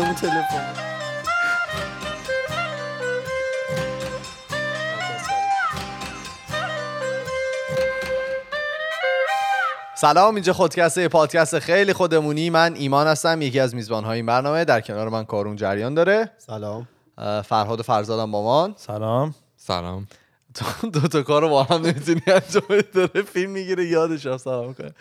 اون تلفن. سلام اینجا خودکسته پادکست خیلی خودمونی. من ایمان هستم یکی از میزبان های این برنامه. در کنار من کارون جریان داره. سلام. فرهاد و فرزادم با من سلام. سلام. تو دو تا کار رو با هم نمی‌تونی انجام. داره فیلم می‌گیره یادش هم سلام کنه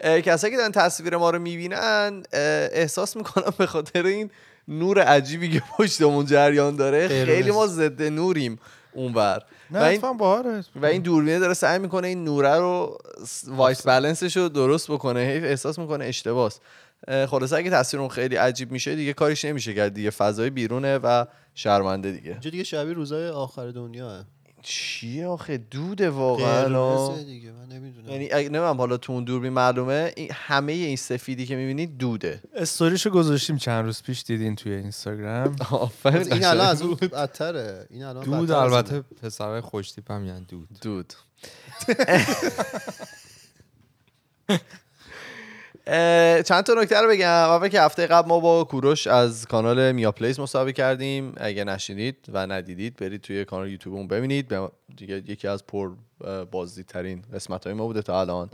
اه، کسایی که دارن تصویر ما رو می‌بینن احساس می‌کنم به خاطر این نور عجیبی که پشتمون جریان داره. خیلی ما ضد نوریم اونور نه و این و این دوربینه داره سعی می‌کنه این نوره رو س- وایت بالانسش رو درست بکنه. هی احساس می‌کنه اشتباس. خلاصه اگه تصویر اون خیلی عجیب میشه دیگه کاریش نمیشه کرد. دیگه فضای بیرونه و شرمنده دیگه. اینجا دیگه شبیه روزای آخر دنیا چیه آخه؟ دوده واقعا دیگه من نمی‌دونم. یعنی اگه نمیم حالا تو اون دوربین معلومه این همه این سفیدی که می‌بینید دوده. استوریشو گذاشتیم چند روز پیش دیدین توی اینستاگرام. آفرین. این الان از. اون بدتره. این الان دود البته اینه. پسرهای خوشتیپ هم یعنی دود. دود. چند تا نکته رو بگم. اول که هفته قبل ما با کوروش از کانال میا پلیس مصاحبه کردیم. اگه نشینید و ندیدید برید توی کانال یوتیوبمون ببینید. به- دیگه یکی از پر بازدیدترین قسمت های ما بوده تا الان.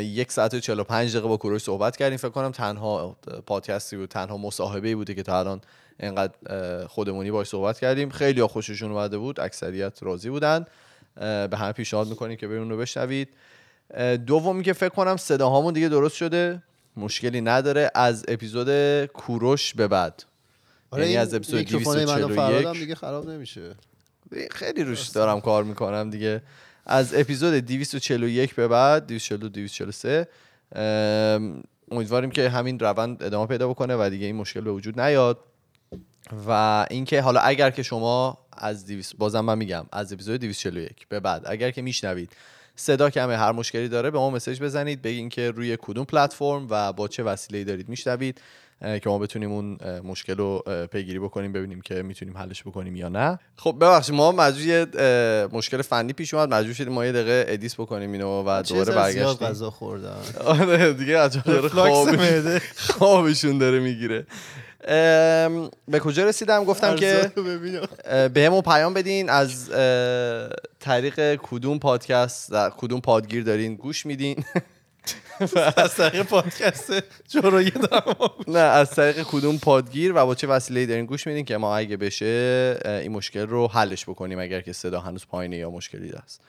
یک ساعت و 45 دقیقه با کوروش صحبت کردیم. فکر کنم تنها پادکستی بود تنها مصاحبه بوده که تا الان اینقدر اه، خودمونی باش صحبت کردیم. خیلی خوششون اومده بود. اکثریت راضی بودن. به همه پیشنهاد می‌کنیم که اون رو بشنوید. دومی که فکر کنم صداهامون دیگه درست شده. مشکلی نداره. از اپیزود کوروش به بعد. آره یعنی از اپیزود میکروفون من و 241 فرهادم دیگه خراب نمیشه. خیلی روش دارم کار می‌کنم دیگه. از اپیزود 241 به بعد 242 243 ام، امیدواریم که همین روند ادامه پیدا بکنه و دیگه این مشکل به وجود نیاد. و اینکه حالا اگر که شما از 200 بازم من میگم از اپیزود 241 به بعد اگر که میشنوید صدا کمه هر مشکلی داره به ما مسج بزنید بگین که روی کدوم پلتفرم و با چه وسیله‌ای دارید میشنوید که ما بتونیم اون مشکل رو پیگیری بکنیم ببینیم که می‌تونیم حلش بکنیم یا نه. خب ببخشید ما مجبور مشکل فنی پیش اومد مجبور شدیم ما یه دقیقه ادیس بکنیم اینو و دوباره برگشتیم. غذا خوردم آره دیگه عجب داره. خوابشون داره می‌گیره. به کجا رسیدم؟ گفتم که. اه، بهمون پیام بدین. از طریق کدوم پادکست کدوم پادگیر دارین گوش میدین؟ از طریق پادکست دارم. نه از طریق کدوم پادگیر و با چه وسیله دارین گوش میدین که ما اگه بشه این مشکل رو حلش بکنیم اگر که صدا هنوز پایینه یا مشکلی هست.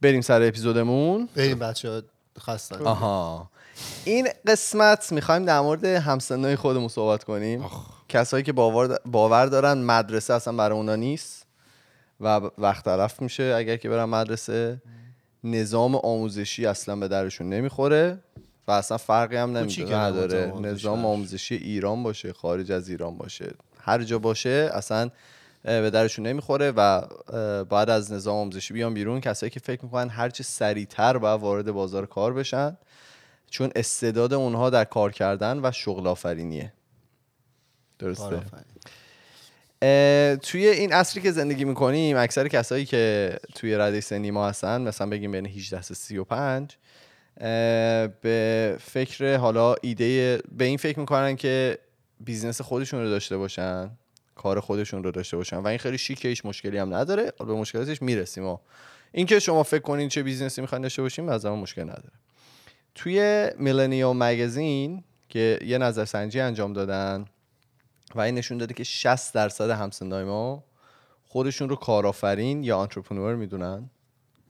بریم سر اپیزودمون. بریم بچه ها خستن. آها. این قسمت می‌خوایم در مورد همسنای خودمون صحبت کنیم. کسایی که باور, باور دارن مدرسه اصلا برای اونا نیست و وقت تلف میشه. اگر که برن مدرسه نظام آموزشی اصلا به درشون نمی‌خوره و اصلا فرقی هم نمی‌دونه نداره. نظام آموزشی ایران باشه خارج از ایران باشه. هر جا باشه اصلا به درشون نمی‌خوره و باید از نظام آموزشی بیان بیرون. کسایی که فکر می‌کنن هرچه سریعتر باید وارد بازار کار بشن. چون استعداد اونها در کار کردن و شغل آفرینیه. درسته؟ توی این عصری که زندگی می‌کنیم اکثر کسایی که توی رده سنی ما هستن مثلا بگیم بین 18 تا 35 اه، به فکر حالا ایده به این فکر می‌کنن که business خودشون رو داشته باشن کار خودشون رو داشته باشن و این خیلی شیکه هیچ مشکلی هم نداره. به مشکلاتش می‌رسیم. ما اینکه شما فکر کنین چه business ی می‌خواین داشته باشین از مشکل نداره. توی Millennium Magazine که یه نظرسنجی انجام دادن و این نشون داده که 60 درصد همسنای ما خودشون رو کارآفرین یا entrepreneur می‌دونن.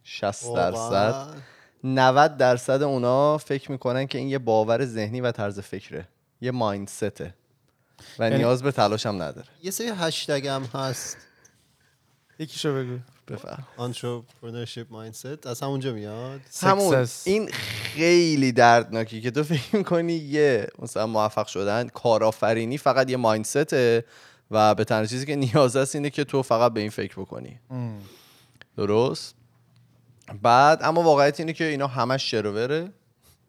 60 درصد. واقعا؟ 90 درصد اونا فکر می‌کنن که این یه باور ذهنی و طرز فکره. یه مایندسته. و یعنی- نیاز به تلاش هم نداره. یه سری هشتگ هم هست. یکیشو بگو. بفهم entrepreneurship mindset. از همونجا میاد. همون. این خیلی دردناکی که تو فکر می‌کنی یه مثلا موفق شدن کارآفرینی فقط یه مایندسته و به تنها چیزی که نیاز هست اینه که تو فقط به این فکر بکنی. درست؟ بعد اما واقعیت اینه که اینا همش شر و وره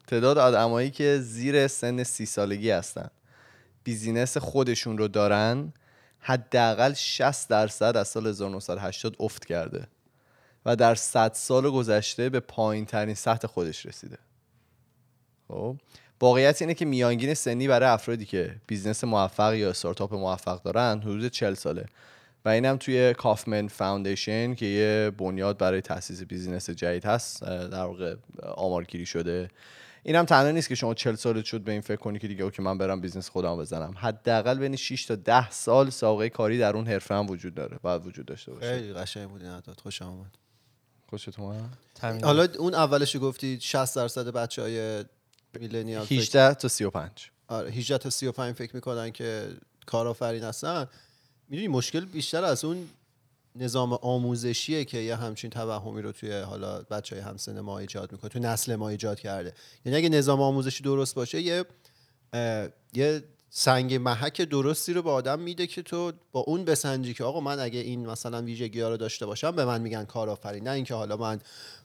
تعداد آدمایی که زیر سن سی سالگی هستن. business خودشون رو دارن. حداقل 60 درصد از سال 1980 افت کرده و در 100 سال گذشته به پایین ترین سطح خودش رسیده. خب واقعیت اینه که میانگین سنی برای افرادی که business موفق یا استارتاپ موفق دارن حدود 40 ساله و اینم توی Kauffman Foundation که یه بنیاد برای تاسیس business جدید هست در واقع آمارگیری شده. اینم تنها نیست که شما 40 سالت شد به این فکر کنی که دیگه okay من برم business خودم بزنم. حداقل بین 6 تا 10 سال سابقه کاری در اون حرفه هم وجود داره باید وجود داشته باشه. خیلی قشنگ بود این عدد. خوشم اومد. خوشت اومد. حالا اون اولش گفتی 60 درصد بچه های millennial 18 تا 35 آره 18 تا 35 فکر می‌کنن که کارآفرین هستن. می‌دونی مشکل بیشتر از اون نظام آموزشیه که یه همچین توهمی رو توی حالا بچه های همسن ما ایجاد می‌کنه توی نسل ما ایجاد کرده. یعنی اگه نظام آموزشی درست باشه یه یه سنگ محک درستی رو به آدم میده که تو با اون بسنجی که آقا من اگه این مثلا ویژگی ها رو داشته باشم به من میگن کارآفرین. نه اینکه حالا من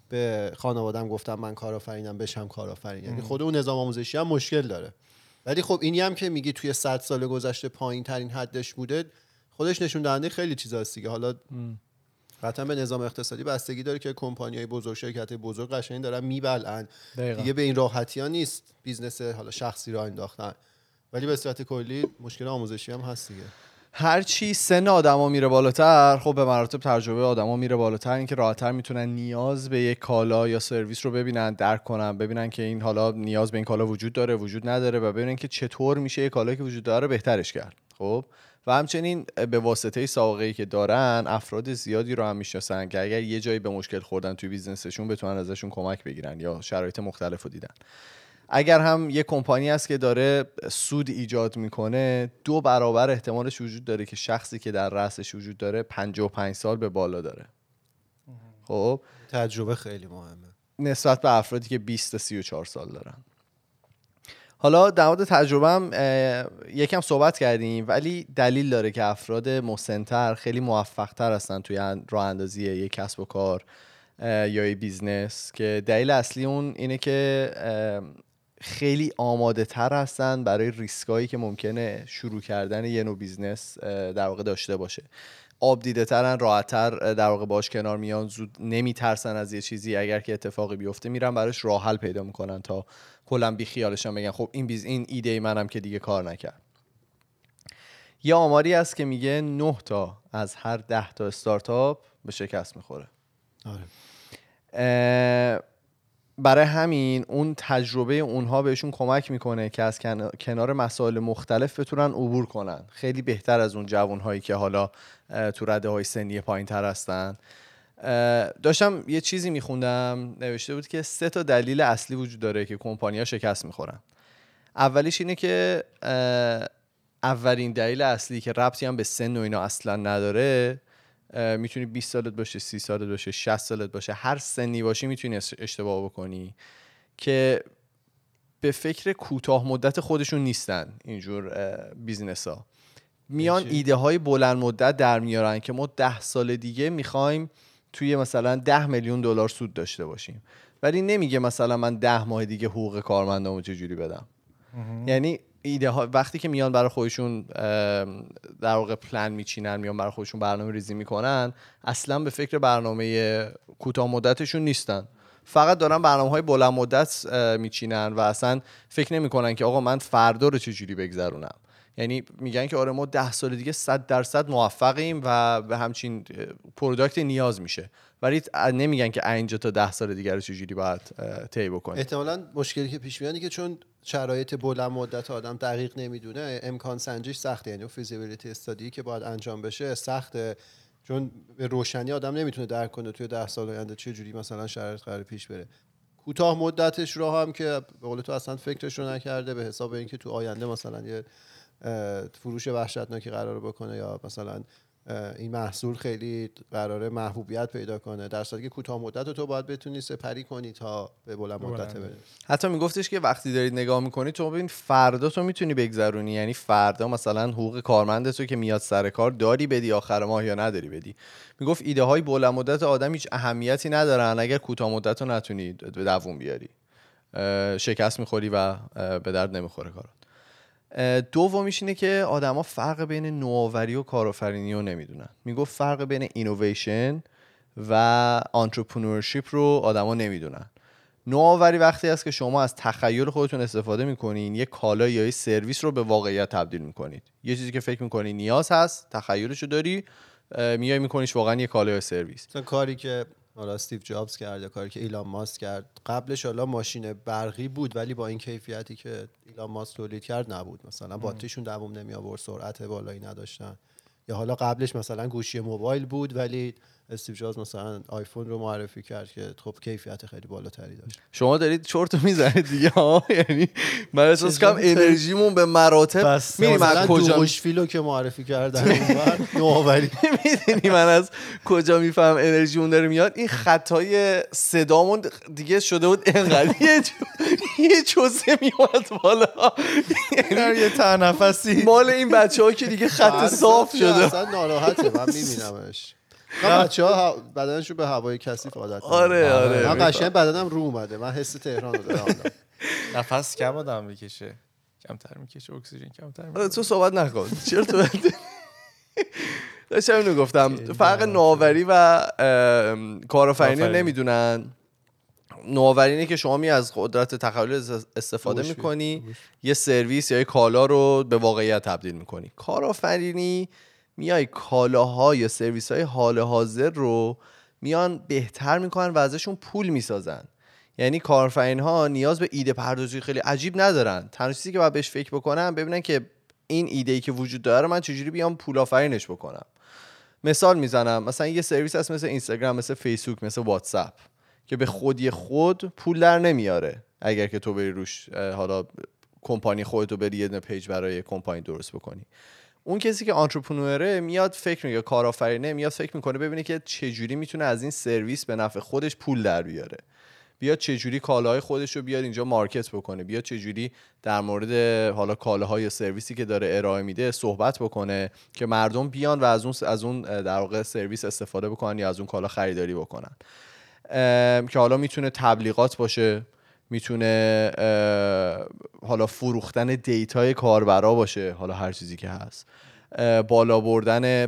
به خانوادم گفتم من کارآفرینم بشم کارآفرین. یعنی خود اون نظام آموزشی هم مشکل داره. ولی خب اینی هم که میگی توی 100 سال گذشته پایین ترین حدش بوده خودش نشون دهنده خیلی چیزاست دیگه. حالا قطعا به نظام اقتصادی بستگی داره که کمپانی های بزرگ شرکت بزرگ قشنگ دارن می‌بلعن. دیگه به این راحتی ها نیست business حالا شخصی راه انداختن. ولی به صورت کلی مشکل آموزشی هم هست دیگه. هرچی سن آدما میره بالاتر خب به مراتب تجربه آدما میره بالاتر. اینکه راحتتر می‌تونن نیاز به یک کالا یا سرویس رو ببینن درک کنن ببینن که این حالا نیاز به این کالا وجود داره وجود نداره و ببینن که چطور میشه یک کالایی که وجود داره بهترش کرد. خب؟ و همچنین به واسطه سابقه ای که دارن افراد زیادی رو هم می‌شناسن که اگر یه جایی به مشکل خوردن توی بیزنسشون بتونن ازشون کمک بگیرن یا شرایط مختلف رو دیدن. اگر هم یه کمپانی است که داره سود ایجاد می‌کنه دو برابر احتمالش وجود داره که شخصی که در رأسش وجود داره 55 سال به بالا داره. خب؟ تجربه خیلی مهمه. نسبت به افرادی که 20 تا 34 سال دارن. حالا در مورد تجربه هم یکم صحبت کردیم ولی دلیل داره که افراد مسنتر خیلی موفقتر هستن توی راه اندازی یک کسب و کار یا یه business. که دلیل اصلی اون اینه که خیلی آماده تر هستن برای ریسکایی که ممکنه شروع کردن یه نوع business در واقع داشته باشه. آب دیده ترن راحتتر در واقع باش کنار میان زود نمیترسن از یه چیزی. اگر که اتفاقی بیفته میرن براش راه حل پیدا می‌کنن تا کلا بی خیالشن بگن خب این بیز این ایده منم که دیگه کار نکرد. یه آماری هست که میگه 9 تا از هر 10 تا استارتاپ به شکست می‌خوره. آره. برای همین اون تجربه اونها بهشون کمک می‌کنه که از کن- کنار مسائل مختلف بتونن عبور کنن. خیلی بهتر از اون جوانهایی که حالا تو رده های سنی پایین تر هستن. داشتم یه چیزی میخوندم نوشته بود که سه تا دلیل اصلی وجود داره که کمپانی‌ها شکست می‌خورن اولیش اینه که اولین دلیل اصلی که ربطی هم به سن و اینا اصلا نداره می‌تونی 20 سالت باشه 30 سالت باشه 60 سالت باشه هر سنی باشی می‌تونی اش- اشتباه بکنی که به فکر کوتاه مدت خودشون نیستن اینجور business ها میان؟ ایده های بلند مدت در میارن که ما ده سال دیگه می‌خوایم توی مثلا ده میلیون دلار سود داشته باشیم. ولی نمیگه مثلا من ده ماه دیگه حقوق کارمندامو چجوری بدم. یعنی ایده ها وقتی که میان برای خودشون در واقع پلن میچینن میان برای خودشون برنامه ریزی می‌کنن اصلا به فکر برنامه کوتاه مدتشون نیستن. فقط دارن برنامه های بلند مدت میچینن و اصلا فکر نمی‌کنن که آقا من فردا رو چجوری بگذرونم. یعنی میگن که آره ما ده سال دیگه صد درصد موفقیم و به همچین product نیاز میشه. ولی نمیگن که اینجا تا ده سال دیگه رو چجوری باید طی بکنیم. احتمالا مشکلی که پیش میاد که چون شرایط بلند مدت آدم دقیق نمی‌دونه امکان سنجیش سخته. یعنی feasibility study که باید انجام بشه سخته. چون به روشنی آدم نمی‌تونه درک کنه توی ده سال آینده چه جوری مثلا شرایط قرار پیش بره. کوتاه مدتش رو هم که به قول تو اصلا فکرش رو نکرده به حساب اینکه تو آینده مثلا یه فروش وحشتناکی قرار بکنه یا مثلا این محصول خیلی قراره محبوبیت پیدا کنه در صورتی که کوتاه مدت تو باید بتونی سپری کنی تا به بلند مدت. بره حتی میگفتش که وقتی دارید نگاه می‌کنی تو ببین فردا تو می‌تونی بگذرونی. یعنی فردا مثلا حقوق کارمند تو که میاد سر کار داری بدی آخر ماه یا نداری بدی. می‌گفت ایده های بلند مدت آدم هیچ اهمیتی ندارن اگر کوتاه مدت رو نتونی به دووم بیاری. شکست می‌خوری و به درد نمی‌خوره کارات. دومیش اینه که آدما فرق بین نوآوری و کارآفرینی رو نمی‌دونن. می‌گفت فرق بین اینویشن و entrepreneurship رو آدما نمی‌دونن. نوآوری وقتی است که شما از تخیل خودتون استفاده می‌کنین یه کالا یا یه سرویس رو به واقعیت تبدیل می‌کنید. یه چیزی که فکر می‌کنی نیاز هست تخیلش رو داری میای میکنیش واقعا یه کالا یا سرویس. کاری که حالا استیو جابز کرد یا کاری که ایلان ماسک کرد. قبلش حالا ماشین برقی بود ولی با این کیفیتی که ایلان ماسک تولید کرد نبود. مثلا باتریشون دووم نمی آورد سرعت بالایی نداشتن. یا حالا قبلش مثلا گوشی موبایل بود ولی استیو جابز مثلا آیفون رو معرفی کرد که خب کیفیت خیلی بالاتری داشت. شما دارید چرت می‌زنید دیگه ها یعنی من احساس کنم چجوری؟ انرژیمون به مراتب من مثلا کجا دوغشفیلو که معرفی کردن نوآوری می‌دونی من از کجا میفهم انرژی اون داره میاد؟ این خطای صدامون دیگه شده بود انقدر. یه چوزه میومد بالا. یعنی یه تنفسی. مال این بچه ها که دیگه خط صاف شده. اصلا ناراحته من میبینمش. بچه ها بدنشون به هوای کثیف عادت دارن. آره، آره. من قشنگ بدنم رو اومده. من حس تهران رو دارم نفس کم آدم می‌کشه. کمتر می‌کشه اکسیژن کمتر آره، می‌کشه تو صحبت نکن. چرا تو داشتم اینو گفتم. فرق نوآوری و کارآفرینی. نمی‌دونن. نوآوری اینه که شما می از قدرت تخیل استفاده می‌کنی یه سرویس یا یه کالا رو به واقعیت تبدیل می‌کنی. کارآفرینی میای کالاها یا سرویس های حال حاضر رو میان بهتر می‌کنن و ازشون پول می‌سازن. یعنی کارآفرین ها نیاز به ایده پردازی خیلی عجیب ندارن. تنها چیزی که باید بهش فکر بکنن ببینن که این ایده ای که وجود داره من چجوری بیام پول آفرینش بکنم. مثال می‌زنم مثلا یه سرویس هست مثل اینستاگرام مثل فیسبوک مثل واتساپ که به خودی خود پول در نمیاره. اگر که تو بری روش حالا کمپانی خودتو بری یه page برای کمپانی درست بکنی. اون کسی که entrepreneur ه میاد فکر می‌کنه کارآفرینه میاد فکر می‌کنه ببینه که چجوری می‌تونه از این سرویس به نفع خودش پول در بیاره. بیاد چجوری کالاهای خودش رو بیاد اینجا market بکنه. بیاد چجوری در مورد حالا کالاهای سرویسی که داره ارائه میده صحبت بکنه که مردم بیان و از اون از اون در واقع سرویس استفاده بکنن یا از اون کالا خریداری بکنن. که حالا می‌تونه تبلیغات باشه. می‌تونه حالا فروختن data ی کاربرا باشه حالا هر چیزی که هست. بالا بردن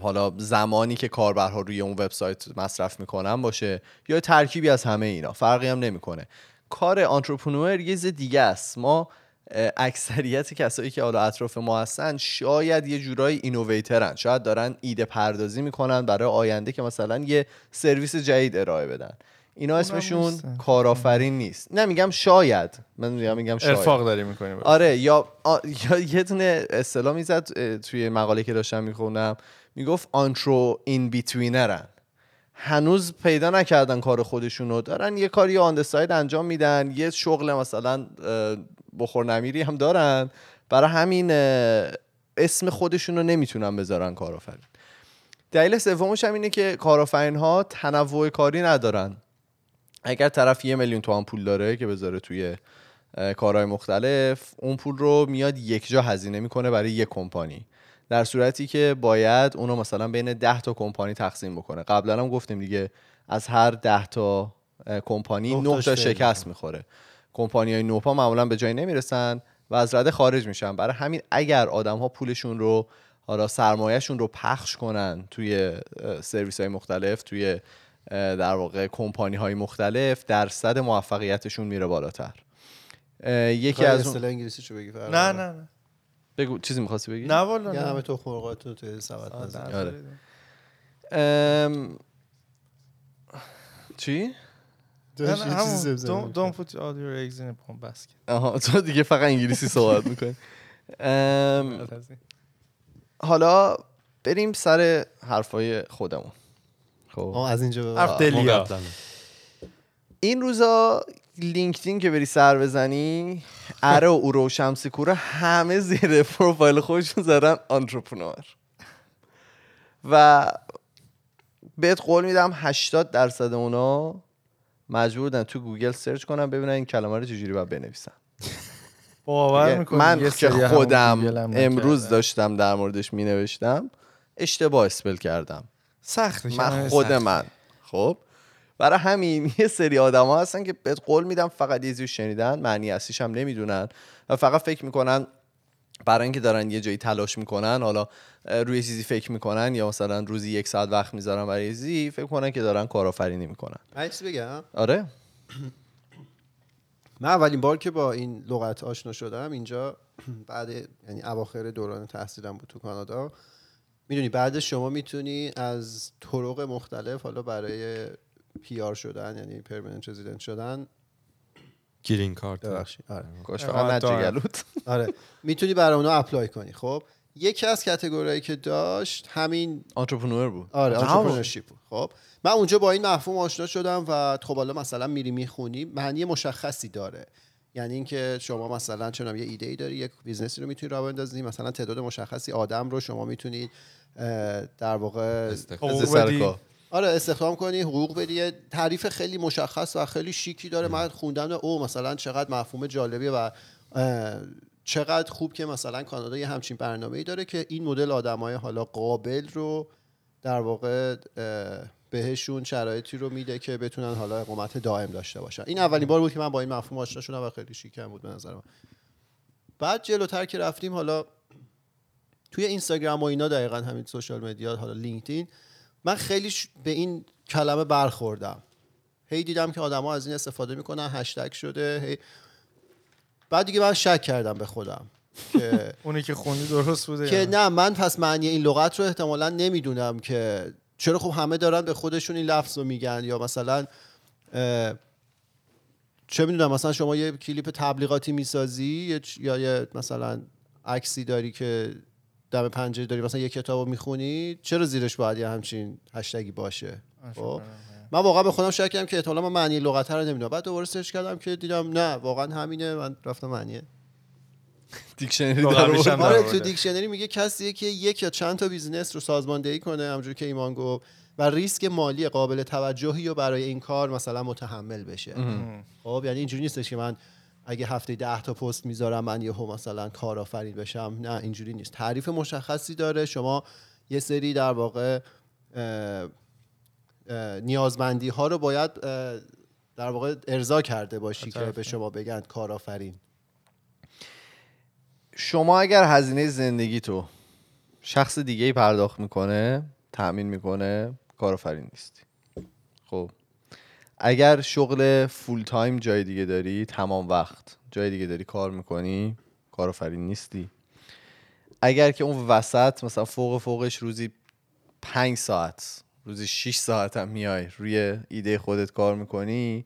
حالا زمانی که کاربرها روی اون وبسایت مصرف می‌کنن باشه یا ترکیبی از همه اینا فرقی هم نمی‌کنه. کار entrepreneur یه دیگه است. ما اکثریت کسایی که حالا اطراف ما هستن شاید یه جورایی اینوویترن. شاید دارن ایده پردازی می‌کنن برای آینده که مثلا یه سرویس جدید ارائه بدن. اینا اسمشون. کارآفرین نیست. نه میگم شاید. من میگم میگم شاید. ارفاق داری می‌کنیم. آره یا آ- یا یه دونه اصطلاح می‌زد توی مقاله که داشتم میخوندم. می‌گفت آنترو in-betweener ن. هنوز پیدا نکردن کار خودشون رو دارن یه کاری on side انجام میدن. یه شغل مثلا بخور نمیری هم دارن. برای همین اسم خودشون رو نمی‌تونن بذارن کارآفرین. دلیل سومش هم اینه که کارآفرین ها تنوع کاری ندارن. اگر طرف یه میلیون تومان پول داره که بذاره توی کارهای مختلف اون پول رو میاد یک جا هزینه می‌کنه برای یک کمپانی. در صورتی که باید اونو مثلا بین 10 تا کمپانی تقسیم بکنه. قبلا هم گفتیم دیگه از هر 10 تا کمپانی نه 9 تاش تا شکست می‌خوره. کمپانی های نوپا معمولا به جایی نمی‌رسن و از رده خارج میشن. برای همین اگر آدم ها پولشون رو حالا سرمایهشون رو پخش کنن توی سرویس های مختلف توی در واقع کمپانی های مختلف درصد موفقیتشون میره بالاتر. یکی از اون اصطلاح انگلیسی چو بگی نه نه نه. بگو چیزی می‌خواستی بگی؟ نه والا نه. همه تو مرغاتون رو توی سبد درد آره. دارید. ام، چی؟ don't, don't put all your eggs in a one basket. آها تو دیگه فقط انگلیسی صحبت می‌کنی. حالا بریم سر حرفای خودمون. خب. آه، از اینجا به. این روزا لینکدین که بری سر بزنی اره و اوره و شمسی کوره همه زیر پروفایل خودشون زدن entrepreneur و بهت قول میدم 80 درصد اونا مجبور بودن تو گوگل search کنن ببینن این کلمه رو چجوری باید بنویسن. باور کن که خودم امروز. داشتم در موردش می نوشتم اشتباه spell کردم. سخته من کلمه خود سخته. من. خب؟ برای همین یه سری آدم ها هستن که بهت قول میدم فقط یه شنیدن معنی اصلیش هم نمی‌دونن و فقط فکر می‌کنن برای اینکه دارن یه جایی تلاش می‌کنن حالا روی چیزی فکر می‌کنن یا مثلا روزی یک ساعت وقت می‌ذارن برای چیزی فکر کنن که دارن کارآفرینی می‌کنن. من چیزی بگم. آره. من اولین بار که با این لغت آشنا شدم اینجا بعد یعنی اواخر دوران تحصیلم بود تو کانادا می‌دونی بعد شما می‌تونی از طرق مختلف حالا برای PR شدن یعنی permanent resident شدن گرین کارت. ببخشید. آره. کاش اقامت فقط. نجگلوت آره. می‌تونی برای اونا apply کنی. خب یکی از category ایی که داشت همین entrepreneur بود. آره wow. entrepreneurship خب من اونجا با این مفهوم آشنا شدم و خب حالا مثلا میری می‌خونی معنی مشخصی داره. یعنی اینکه شما مثلا چون یه ایده ای داری یک بیزنسی رو می‌تونی راه بندازی مثلا تعداد مشخصی آدم رو شما می‌تونید در واقع. آره استخدام کنی حقوق بدی. یه تعریف خیلی مشخص و خیلی شیکی داره. من خوندم او مثلا چقدر مفهوم جالبیه و چقدر خوب که مثلا کانادا یه همچین برنامه ای داره که این مدل آدمای حالا قابل رو در واقع بهشون شرایطی رو میده که بتونن حالا اقامت دائم داشته باشن. این اولین بار بود که من با این مفهوم آشنا شدم و خیلی شیکم بود به نظر من. بعد جلوتر که رفتیم حالا توی اینستاگرام و اینا دقیقا همین سوشال مدیا حالا لینکدین من خیلی ش- به این کلمه برخوردم. هی دیدم که آدما از این استفاده می‌کنن هشتگ شده هی بعد دیگه من شک کردم به خودم که اونی که خوندی درست بوده که نه من پس معنی این لغت رو احتمالا نمی‌دونم که چرا خب همه دارن به خودشون این لفظ رو میگن؟ یا مثلا چه می‌دونم مثلا شما یه کلیپ تبلیغاتی می‌سازی یا یه مثلا عکسی داری که دم پنجره داری مثلا یه کتاب رو می‌خونی چرا زیرش باید یه همچین هشتگی باشه؟ خب؟ من واقعا به خودم شک کردم که احتمالا من معنی لغت رو نمی‌دونم. بعد دوباره search کردم که دیدم نه واقعا همینه من رفتم معنی دیکشنری. در آره. تو دیکشنری میگه کسیه که یک یا چند تا بیزنس رو سازماندهی کنه همونجوری که ایمان گفت و ریسک مالی قابل توجهی رو برای این کار مثلا متحمل بشه. خب یعنی اینجوری نیستش که من اگه هفته ده تا پست می‌ذارم من یهو مثلا کارآفرین بشم. نه اینجوری نیست. تعریف مشخصی داره. شما یه سری در واقع اه، اه، نیازمندی ها رو باید در واقع ارضا کرده باشی که به شما بگن کارآفرین. شما اگر هزینه زندگی تو شخص دیگه ای پرداخت می‌کنه تأمین می‌کنه کارآفرین نیستی. خب. اگر شغل فول تایم جای دیگه داری تمام وقت جای دیگه داری کار می‌کنی کارآفرین نیستی. اگر که اون وسط مثلا فوق فوقش روزی پنج ساعت روزی 6 ساعت هم میای روی ایده خودت کار می‌کنی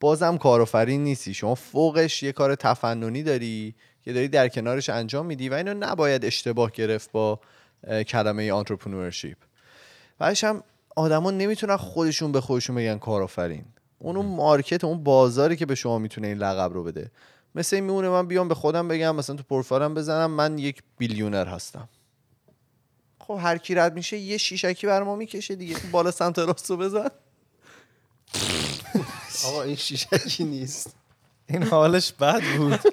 بازم کارآفرین نیستی. شما فوقش یه کار تفننی داری که داری در کنارش انجام میدی و اینو نباید اشتباه گرفت با کلمه entrepreneurship بعدش هم آدما نمی‌تونن خودشون به خودشون بگن کارآفرین. اون اون market اون بازاری که به شما می‌تونه این لقب رو بده. مثل این میمونه من بیام به خودم بگم مثلا تو پروفایلم بزنم من یک billionaire هستم. خب هر کی رد میشه یه شیشکی بر ما می‌کشه دیگه. بالا سمت راست رو بزن. آقا این شیشکی نیست. این حالش بد بود.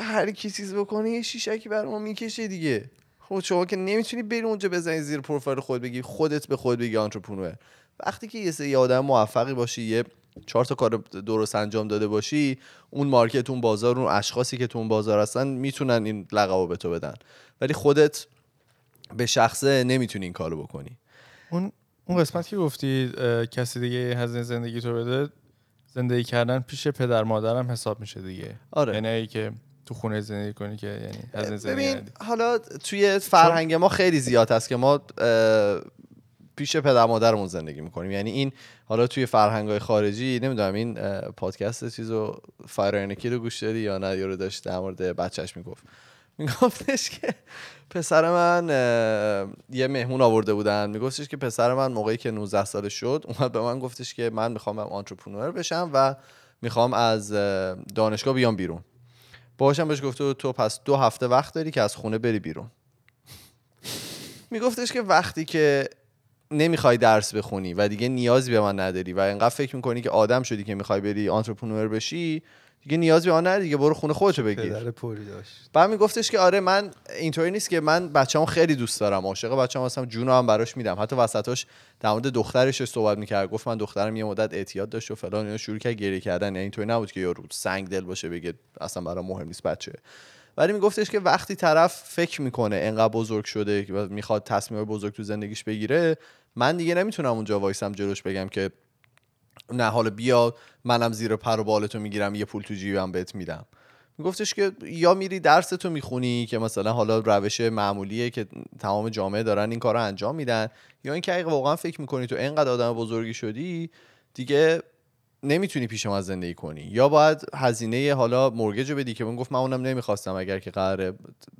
هر کی چیز بکنه یه شیشکی بر ما می‌کشه دیگه. خب شما که نمی‌تونی بری اونجا بزنی زیر پروفایل خود بگی خودت به خود بگی آنترپرنور وقتی که یه سری آدم موفقی باشی یه چهار تا کار درست انجام داده باشی اون مارکت اون بازار اون اشخاصی که تو اون بازار هستن می‌تونن این لقب رو به تو بدن. ولی خودت به شخصه نمی‌تونی این کارو بکنی. اون اون قسمت که گفتی کسی دیگه هزینه زندگی تو بده زندگی کردن پیش پدر مادرم حساب میشه دیگه آره. یعنی که تو خونه زندگی کنی که یعنی هزینه زندگی ببین ندی. حالا توی فرهنگ ما خیلی زیاد هست که ما پیش پدر مادرمون زندگی می‌کنیم یعنی این حالا توی فرهنگ های خارجی نمی‌دونم این پادکست چیزو فایرنکی رو گوش دادی یا نه یا رو داشت در مورد بچهش می‌گفت میگفتش که پسر من یه مهمون آورده بودن. میگفتش که پسر من موقعی که 19 ساله شد اومد به من گفتش که من می‌خوام آنترپرنور بشم و می‌خوام از اه، دانشگاه بیام بیرون. باشم بهش گفته تو پس دو هفته وقت داری که از خونه بری بیرون. میگفتش که وقتی که نمی‌خوای درس بخونی و دیگه نیازی به من نداری و انقدر فکر می‌کنی که آدم شدی که می‌خوای بری آنترپرنور بشی دیگه نیازی به من نداری دیگه برو خونه خودتو بگیر. پدر پوری داشت. بعد میگفتش که آره من اینطوری نیست که من بچه‌مو خیلی دوست دارم عاشق بچه‌م هستم جونو هم براش میدم. حتی وسطاش در مورد دخترش صحبت می‌کرد گفت من دخترم یه مدت اعتیاد داشت و فلان اینا شروع کرد گریه کردن. یعنی اینطوری نبود که یارو سنگ دل باشه بگه اصلا برام مهم نیست بچه. ولی میگفتش که وقتی طرف فکر می‌کنه انقدر بزرگ شده و می‌خواد تصمیم بزرگ تو زندگیش بگیره من دیگه نمی‌تونم اونجا وایسم جلوش بگم که نه حالا بیا منم زیر پر و بالتو می‌گیرم یه پول تو جیبم بهت میدم. میگفتش که یا میری درس تو می‌خونی که مثلا حالا روش معمولیه که تمام جامعه دارن این کار رو انجام میدن یا اینکه اگه واقعا فکر می‌کنی تو اینقدر آدم بزرگی شدی دیگه نمی‌تونی پیش ما زندگی کنی. یا باید هزینه حالا مورگج رو بدی که من گفت من اونم نمی‌خواستم اگر که قرار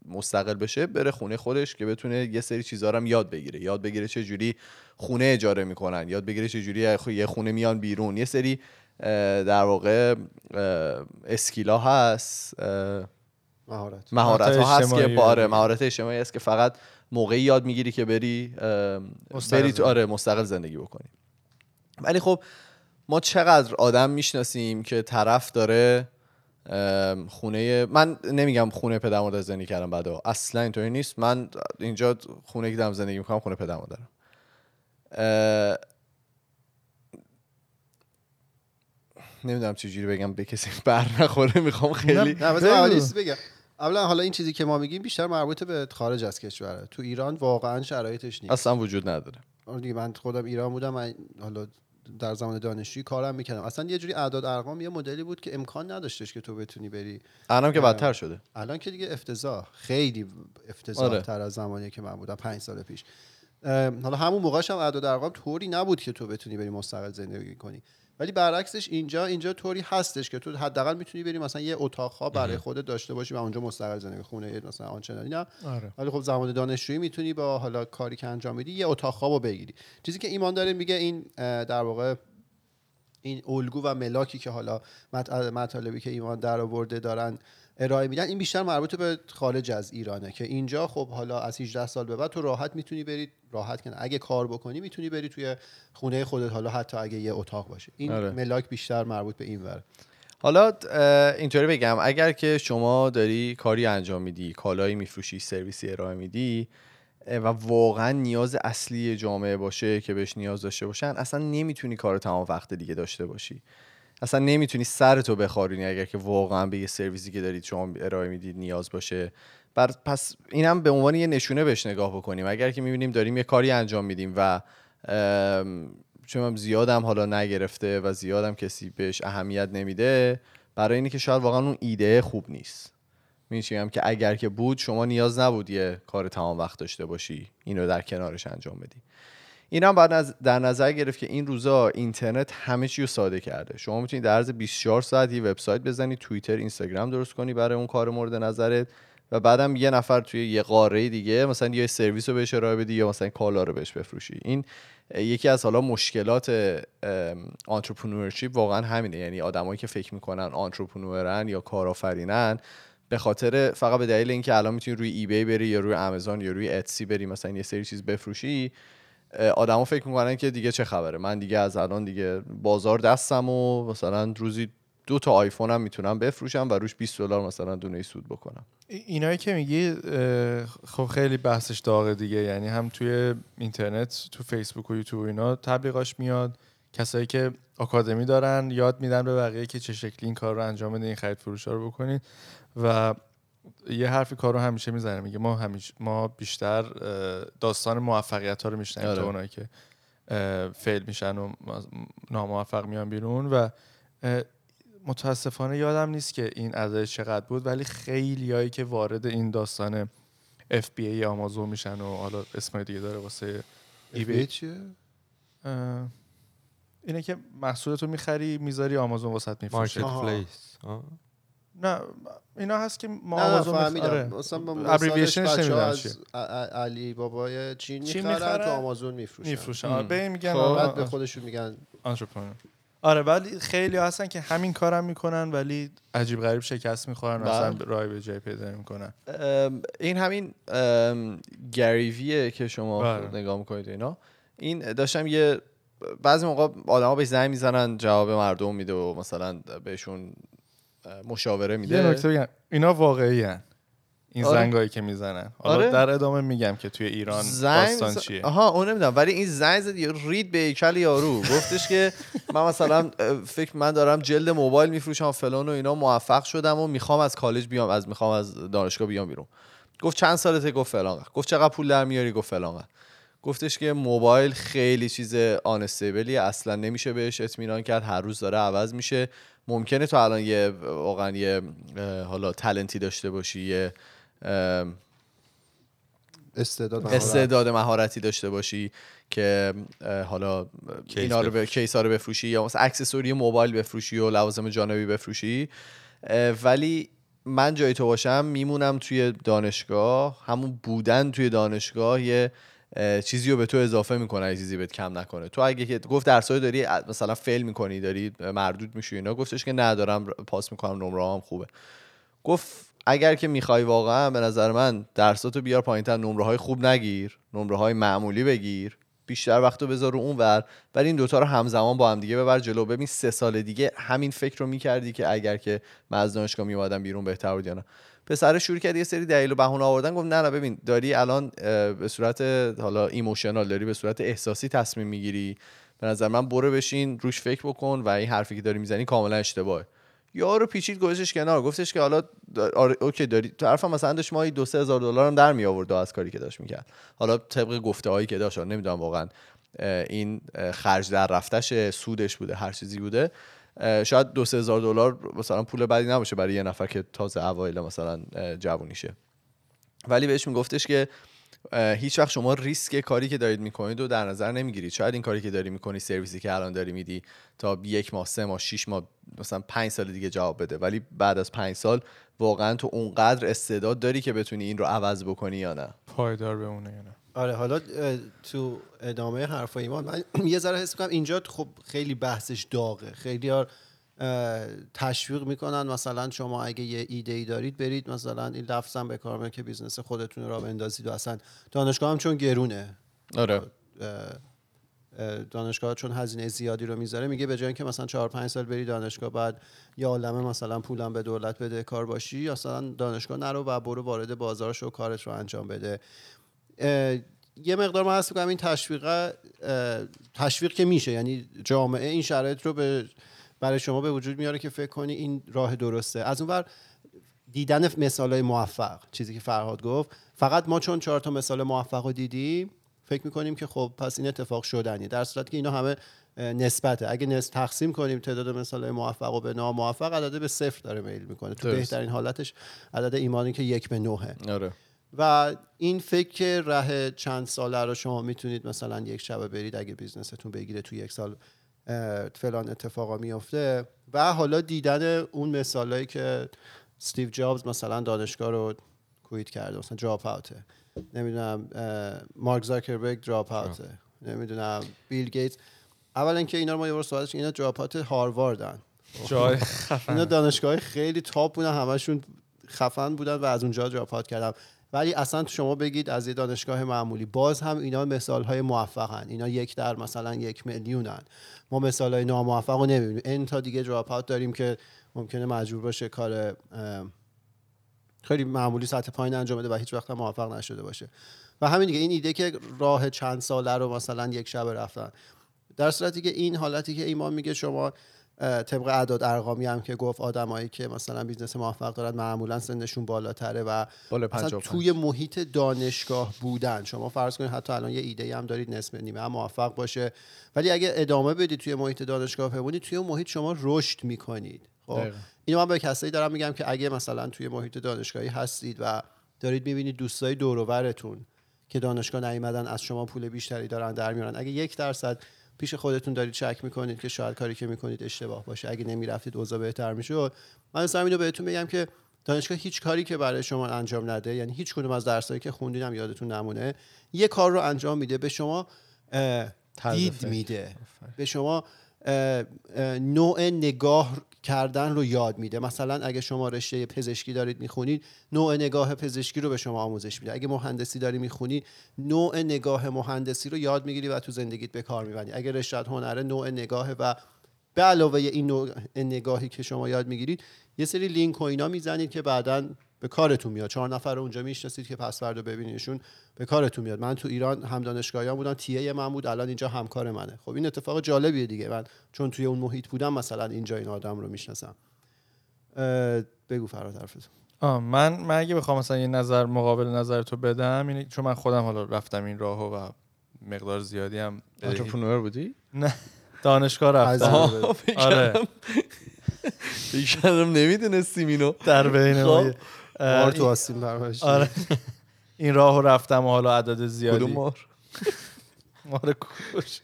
مستقل بشه بره خونه خودش که بتونه یه سری چیزا رو هم یاد بگیره. یاد بگیره چه جوری خونه اجاره می‌کنن یاد بگیره چه جوری یه خونه میان بیرون. یه سری در واقع اسکیلا هست مهارت. مهارت ها هست که اجتماعی. با بگیری. مهارت اجتماعی هست که فقط موقعی یاد می‌گیری که بری بری تو زندگی. آره مستقل زندگی بکنی. ولی خب ما چقدر آدم می‌شناسیم که طرف داره خونه من نمیگم خونه پدر مادر زندگی کردم بعدا اصلا اینطوری نیست. من اینجا خونه که دارم زندگی می‌کنم خونه پدر مادرم اه، نمی‌دونم چجوری بگم به کسی بر نخوره می‌خوام خیلی نه بگم. اولا حالا این چیزی که ما میگیم بیشتر مربوط به خارج از کشوره تو ایران واقعا شرایطش نیست. اصلا وجود نداره. آره دیگه من خودم ایران بودم من حالا در زمان دانشجویی کارم می‌کردم اصلا یه جوری اعداد ارقام یه مدلی بود که امکان نداشتش که تو بتونی بری الانم که. بدتر شده الان که دیگه افتضاح خیلی افتضاح آره. تر از زمانی که من بودم پنج سال پیش حالا همون موقعش هم اعداد ارقام طوری نبود که تو بتونی بری مستقل زندگی کنی ولی برعکسش اینجا اینجا طوری هستش که تو حداقل می‌تونی بری مثلا یه اتاق ها برای خودت داشته باشی و اونجا مستقل زندگی خونه مثلا آنچنانی نه آره. ولی خب زمان دانشجویی می‌تونی با حالا کاری که انجام میدی یه اتاق خوابو بگیری. چیزی که ایمان داره میگه این در واقع این الگو و ملاکی که حالا مط- مطالبی که ایمان در آورده دارن ارائه میدن. این بیشتر مربوط به خارج از ایرانه که اینجا خب حالا از 18 سال به بعد تو راحت می‌تونی بری راحت کنه اگه کار بکنی می‌تونی بری توی خونه خودت حالا حتی اگه یه اتاق باشه. این آره. ملاک بیشتر مربوط به این وره حالا اینطوری بگم. اگر که شما داری کاری انجام میدی کالایی میفروشی سرویسی ارائه میدی و واقعا نیاز اصلی جامعه باشه که بهش نیاز داشته باشن اصلا نمی‌تونی کار تمام وقت دیگه داشته باشی. اصلا نمی‌تونی سرتو بخارونی اگر که واقعا به یه سرویسی که دارید شما ارائه می‌دید نیاز باشه. بر پس اینم به عنوان یه نشونه بهش نگاه بکنیم. اگر که می‌بینیم داریم یه کاری انجام میدیم و چون زیادم حالا نگرفته و زیادم کسی بهش اهمیت نمیده برای اینه که شاید واقعا اون ایده خوب نیست. میگم که اگر که بود شما نیاز نبود کار تمام وقت داشته باشی اینو در کنارش انجام بدی. این هم نظ- در نظر گرفت که این روزا اینترنت همه چی رو ساده کرده. شما می‌تونید در عرض 24 ساعت یه وبسایت بزنی توییتر اینستاگرام درست کنی برای اون کار مورد نظرت و بعدم یه نفر توی یه قاره دیگه مثلا یه سرویس رو بهش ارائه بدی یا مثلا کالا رو بهش بفروشی. این یکی از حالا مشکلات entrepreneurship واقعا همینه. یعنی آدمایی که فکر می‌کنن entrepreneur ن یا کارآفرینن به خاطر فقط به دلیل اینکه الان می‌تونی روی eBay بری یا روی آمازون یا روی Etsy بری مثلا یه سری چیز بفروشی آدما فکر می‌کنن که دیگه چه خبره. من دیگه از الان دیگه بازار دستم و مثلا روزی دو تا آیفونم می‌تونم بفروشم و روش 20 دلار مثلا دونه سود بکنم. ای- اینایی که میگی خب خیلی بحثش داغه دیگه. یعنی هم توی اینترنت تو فیسبوک و یوتیوب اینا تبلیغاش میاد. کسایی که آکادمی دارن یاد میدن به بقیه که چه شکلی این کار رو انجام بدین این خرید فروش رو بکنید و یه حرفی کار رو همیشه می‌زنه میگه ما همیشه ما بیشتر داستان موفقیت ها رو میشنیم آره. تا اونایی که فیل میشن و ناموفق میان بیرون و متاسفانه یادم نیست که این عدد چقدر بود ولی خیلی هایی که وارد این داستان FBA آمازون میشن و حالا اسمای دیگه داره واسه ایبی چیه اه، اینه که محصولتو می‌خری می‌ذاری آمازون واسط میفروشه مارکت. پلیس. نه اینا هست که ما میخ- فهمیدم آره. مثلا نمی‌دونم از علی بابای چین می‌خرن تو آمازون میفروشن میفروشن. آره به این میگن خب. آره، بعد به خودشون میگن entrepreneur. آره ولی خیلی هستن که همین کارم می‌کنن ولی عجیب غریب شکست می‌خورن اصلا بله. راه به جای پیدا نمی‌کنن ام، این همین گریویه که شما بله. نگاه می‌کنید اینا این داشتم یه بعضی موقع آدما بهش زنگ می‌زنن جواب مردم میده و مثلا بهشون مشاوره یه میده نکته بگم. اینا واقعی هن. این آره. زنگایی که می‌زنن. حالا آره. در ادامه میگم که توی ایران داستان ز- چیه. آها اون نمی‌دونم ولی این زنگ زد یه رید به هیکل یارو. گفتش که من مثلا فکر من دارم جلد موبایل میفروشم فلان و اینا موفق شدم و می‌خوام از کالج بیام از می‌خوام از دانشگاه بیام بیرون. گفت چند سالته؟ گفت فلان. گفت چقدر پول در میاری؟ گفت فلان. گفتش که موبایل خیلی چیز آنستیبلی اصلا نمیشه بهش اطمینان کرد. هر روز داره عوض میشه. ممکنه تو الان یه واقعا یه حالا تلنتی داشته باشی یه استعداد مهارت. استعداد مهارتی داشته باشی که حالا اینا رو کیس ها رو بفروشی یا مثلا اکسسوری موبایل بفروشی و لوازم جانبی بفروشی. ولی من جای تو باشم میمونم توی دانشگاه. همون بودن توی دانشگاه یه چیزی رو به تو اضافه می‌کنه چیزی بهت کم نکنه. تو اگه که گفت درسای داری مثلا فیل می‌کنی داری مردود میشی اینا گفتش که ندارم پاس می‌کنم نمره هم خوبه. گفت اگر که می‌خوای واقعا به نظر من درساتو بیار پایینتر نمره های خوب نگیر نمره های معمولی بگیر بیشتر وقت رو بذار رو اون ور ولی این دوتا رو همزمان با هم دیگه ببر جلو. ببین سه سال دیگه همین فکر رو می‌کردی که اگر که من از دانشگاه میومدم بیرون بهتر بود یا نه. پسر شروع کرد یه سری دلیل و بهونه آوردن گفت نه نه ببین داری الان به صورت حالا ایموشنال داری به صورت احساسی تصمیم می‌گیری. به نظر من برو بشین روش فکر بکن و این حرفی که داری می‌زنی کاملا اشتباهه. یارو پیچید گذاشتش کنار گفتش که حالا آره اوکی داری تو حرفم مثلا داشت ماهی دو سه هزار دلار هم در می آورد از کاری که داشت می‌کرد. حالا طبق گفته هایی که داشت نمی‌دونم واقعا این خرج در رفتش سودش بوده هر چیزی بوده. شاید دو سه هزار دلار مثلا پول بدی نباشه برای یه نفر که تازه اوایل مثلا جوونیشه. ولی بهش میگفتش که هیچ وقت شما ریسک کاری که دارید می‌کنید رو در نظر نمی‌گیرید. شاید این کاری که داری می‌کنی سرویسی که الان داری میدی تا یک ماه سه ماه شیش ماه مثلا پنج سال دیگه جواب بده. ولی بعد از پنج سال واقعا تو اونقدر استعداد داری که بتونی این رو عوض بکنی یا نه؟ پایدار بمونه یا نه. آره حالا تو ادامه حرف ایمان من یه ذره حس می‌کنم اینجا خب خیلی بحثش داغه. خیلی ها تشویق می‌کنن مثلا شما اگه یه ایده ای دارید برید مثلا این لفظم به کار که بیزنس خودتون رو بندازید و اصلا دانشگاه هم چون گرونه. آره. اه، اه، دانشگاه چون هزینه زیادی رو می‌ذاره میگه به جای اینکه مثلا چهار پنج سال بری دانشگاه بعد یه عالمه مثلا پولم به دولت بده کار باشی اصلا دانشگاه نرو و برو وارد بازار شو کارت رو انجام بده. یه مقدار من حس می‌کنم این تشویق تشویق که میشه یعنی جامعه این شرایط رو به برای شما به وجود میاره که فکر کنی این راه درسته. از اون دیدن مثال های موفق چیزی که فرهاد گفت. فقط ما چون چهار تا مثال موفق رو دیدیم فکر می‌کنیم که خب پس این اتفاق شدنی در صورتی که اینا همه نسبته. اگه نس تقسیم کنیم تعداد مثال موفق و به ناموفق عدد به صفر داره میل می‌کنه. تو درست. بهترین حالتش عدد ایمانی که یک به نوه آره. و این فکر که ره چند ساله رو شما می‌تونید مثلا یک شبه برید اگه بیزنستون بگیره تو یک سال فلان اتفاقا میفته و حالا دیدن اون مثالایی که استیو جابز مثلا دانشگاه رو کویت کرده مثلا دراپ اوته نمی‌دونم مارک زاکربرگ دراپ اوته نمی‌دونم بیل گیتس. اولا که اینا رو ما یه بار صحبتش اینا دراپ اوت هارواردن جای اینا دانشگاه خیلی تاپ بودن همشون خفن بودن و از اونجا دراپ کردم. ولی اصلا شما بگید از یه دانشگاه معمولی باز هم اینا مثال های موفقن. اینا یک در مثلا یک میلیونن. ما مثال های ناموفق رو نمی‌بینیم. این تا دیگه دراپ داریم که ممکنه مجبور باشه کار خیلی معمولی سطح پایین انجام بده و هیچ وقت موفق نشده باشه. و همین دیگه این ایده که راه چند ساله رو مثلا یک شب رفتن. در صورتی که این حالتی که ایمان میگه شما طبق اعداد ارقامی هم که گفت آدمایی که مثلا بیزنس موفق دارن معمولا سنشون بالاتره و بالا مثلا 55. توی محیط دانشگاه بودن. شما فرض کنید حتی الان یه ایده هم دارید نصف نیمه هم موفق باشه. ولی اگه ادامه بدید توی محیط دانشگاه بمونید توی اون محیط شما رشد می‌کنید. خب. اینو من به کسایی دارم میگم که اگه مثلا توی محیط دانشگاهی هستید و دارید می‌بینید دوستای دور که دانشگاه نیومدن از شما پول بیشتری دارن در میارن. اگه یک درصد پیش خودتون دارید شک می‌کنید که شاید کاری که می‌کنید اشتباه باشه. اگه نمی‌رفتید اوضاع بهتر می‌شد. من مثلا اینو بهتون بگم که دانشگاه هیچ کاری که برای شما انجام نده یعنی هیچ کدوم از درسایی که خوندینم یادتون نمونه یه کار رو انجام میده به شما دید. میده. به شما نوع نگاه کردن رو یاد میده. مثلا اگه شما رشته پزشکی دارید می‌خونید نوع نگاه پزشکی رو به شما آموزش میده. اگه مهندسی داری می‌خونی نوع نگاه مهندسی رو یاد می‌گیری و تو زندگیت به کار میبندی. اگه رشته هنره نوع نگاه و به علاوه این نوع نگاهی که شما یاد می‌گیرید یه سری لینک و اینا می‌زنید که بعدا به کارتون میاد. چهار نفر رو اونجا می‌شناسید که پس فردا ببینیدشون به کارتون میاد. من تو ایران هم دانشگاهیان بودم تیه من بود الان اینجا همکار منه. خب این اتفاق جالبیه دیگه. من چون توی اون محیط بودم مثلا اینجا این آدم رو می‌شناسم. بگو فراد حرفت. آه من من اگه بخوام مثلا یه نظر مقابل نظر تو بدم اینه چون من خودم حالا رفتم این راهو و مقدار زیادی هم انترپرنور بودی؟ نه دانشگاه رفتم. آره. فکر نمی‌دونستیم اینو. در بین خب. ما مار تو آستین پرورش آره. این راه رفتم و حالا عدد زیادی. کدوم مار مار کوش.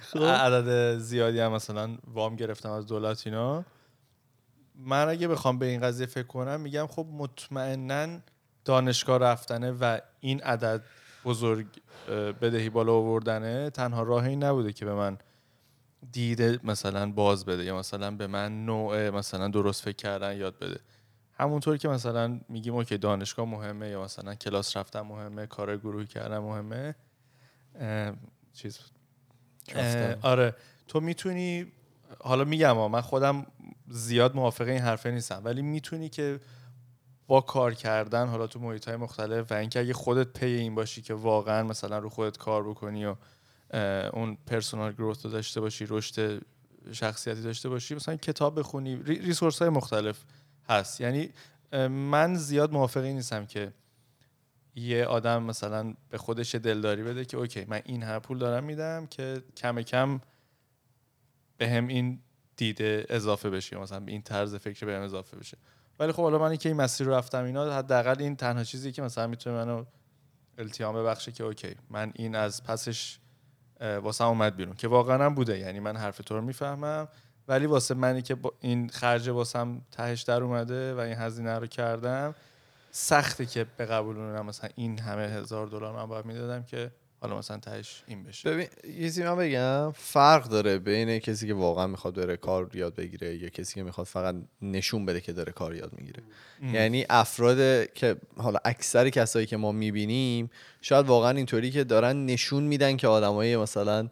خب. عدد زیادی هم مثلا وام گرفتم از دولت اینا. من اگه بخوام به این قضیه فکر کنم میگم خب مطمئنا دانشگاه رفتنه و این عدد بزرگ بدهی بالا آوردنه تنها راه این نبوده که به من دیده مثلا باز بده یا مثلا به من نوع مثلا درست فکر کردن یاد بده. همونطور که مثلا میگیم okay دانشگاه مهمه یا مثلا کلاس رفتن مهمه کار گروهی کردن مهمه چیز آره. تو می‌تونی حالا میگم من خودم زیاد موافق این حرفه نیستم ولی می‌تونی که با کار کردن حالا تو محیط های مختلف و اینکه اگه خودت پی این باشی که واقعا مثلا رو خودت کار بکنی و اون personal growth رو داشته باشی رشد شخصیتی داشته باشی مثلا کتاب بخونی re- resource های مختلف. هست. یعنی من زیاد موافق این نیستم که یه آدم مثلا به خودش دلداری بده که okay من این هر پول دارم میدم که کم کم به هم این دیده اضافه بشه مثلا به این طرز فکر به هم اضافه بشه. ولی خب حالا من که این مسیر رو رفتم اینا حداقل این تنها چیزی که مثلا می‌تونه منو التیام ببخشه که okay من این از پسش واسه اومد بیرون که واقعا هم بوده. یعنی من حرف تو رو می‌فهمم. ولی واسه منی که با این خرج واسم تهش در اومده و این هزینه رو کردم سخته که به قبولونم مثلا این همه هزار دلار من باید می‌دادم که حالا مثلا تهش این بشه. ببین یه چیزی من بگم فرق داره بین کسی که واقعا می‌خواد بره کار یاد بگیره یا کسی که می‌خواد فقط نشون بده که داره کار یاد می‌گیره. یعنی افراد که حالا اکثر کسایی که ما می‌بینیم شاید واقعا اینطوری که دارن نشون میدن که آدمای مثلا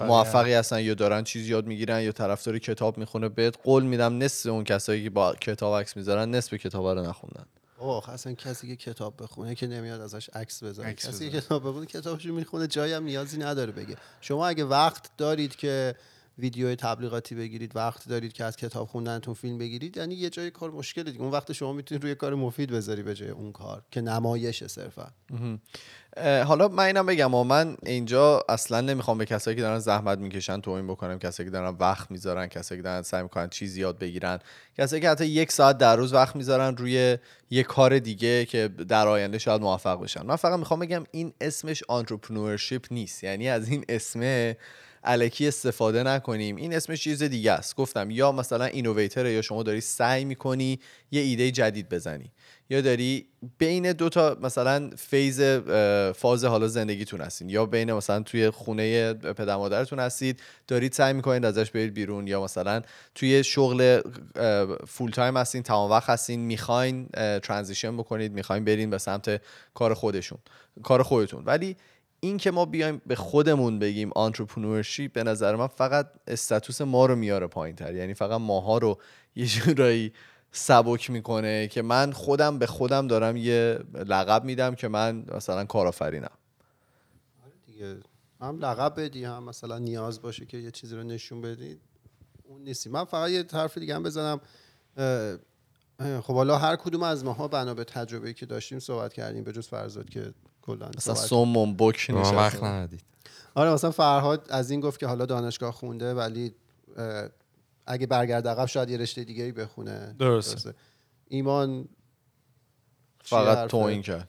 موفقی هستن یا دارن چیز یاد می‌گیرن یا طرفدار کتاب می‌خونه بهت قول میدم نصف اون کسایی که با کتاب عکس می‌ذارن نصف کتاب رو نخوندن. اوه اصلا کسی که کتاب بخونه که نمیاد ازش عکس بذاره. کسی که. کتاب بخونه کتابشو می‌خونه جایی هم نیازی نداره بگه. شما اگه وقت دارید که ویدیو تبلیغاتی بگیرید وقت دارید که از کتاب خوندنتون فیلم بگیرید یعنی یه جای کار مشکله دیگه. اون وقت شما می‌تونید روی کار مفید بذاری به جای اون کار که نمایش صرفا. حالا من اینم بگم و من اینجا اصلا نمی‌خوام به کسایی که دارن زحمت می‌کشن توهین بکنم کسایی که دارن وقت می‌ذارن کسایی که دارن سعی می‌کنن چیز یاد بگیرن کسایی که حتی یک ساعت در روز وقت می‌ذارن روی یه کار دیگه که در آینده شاید موفق بشن. من فقط می‌خوام بگم این اسمش آنترپرنورشیپ نیست. یعنی از این اسمه الکی استفاده نکنیم. این اسمش چیز دیگه است. گفتم یا مثلا اینوویتره یا شما داری سعی می‌کنی یه ایده جدید بزنی. یا داری بین دو تا مثلا phase فاز حالا زندگیتون هستین یا بین مثلا توی خونه پدر مادرتون هستید دارید سعی می‌کنید ازش برید بیرون یا مثلا توی شغل full time هستین تمام وقت هستین می‌خواین transition بکنید می‌خواین برین به سمت کار خودشون کار خودتون. ولی این که ما بیایم به خودمون بگیم entrepreneurship به نظر من فقط status ما رو میاره پایین تر یعنی فقط ماها رو یه جورایی سبک می‌کنه که من خودم به خودم دارم یه لقب میدم که من مثلا کارآفرینم. دیگه. هم لقب بدی هم مثلا نیاز باشه که یه چیزی رو نشون بدی اون نیستی. من فقط یه حرف دیگه هم بزنم. خب حالا هر کدوم از ماها بنا به تجربه‌ای که داشتیم صحبت کردیم به جز فرزاد که کلا مثلا سومون بک ما وقت ندید آره مثلا فرهاد از این گفت که حالا دانشگاه خونده ولی اگه برگرد عقب شاید یه رشته دیگه ای بخونه. درسته. ایمان چیه فقط حرفه؟ توین کرد.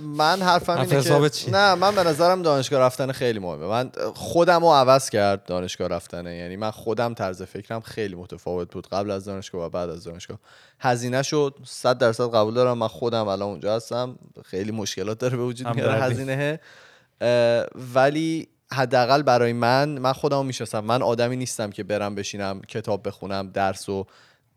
من حرفم حرف اینه که؟ نه من به نظرم دانشگاه رفتن خیلی مهمه. من خودم رو عوض کرد دانشگاه رفتنه یعنی من خودم طرز فکرم خیلی متفاوت بود قبل از دانشگاه و بعد از دانشگاه. هزینه شد 100 درصد قبول دارم. من خودم الان اونجا هستم. خیلی مشکلات داره به وجود میاره. هزینه ولی حداقل برای من من خودم می‌شناسم. من آدمی نیستم که برم بشینم کتاب بخونم درس و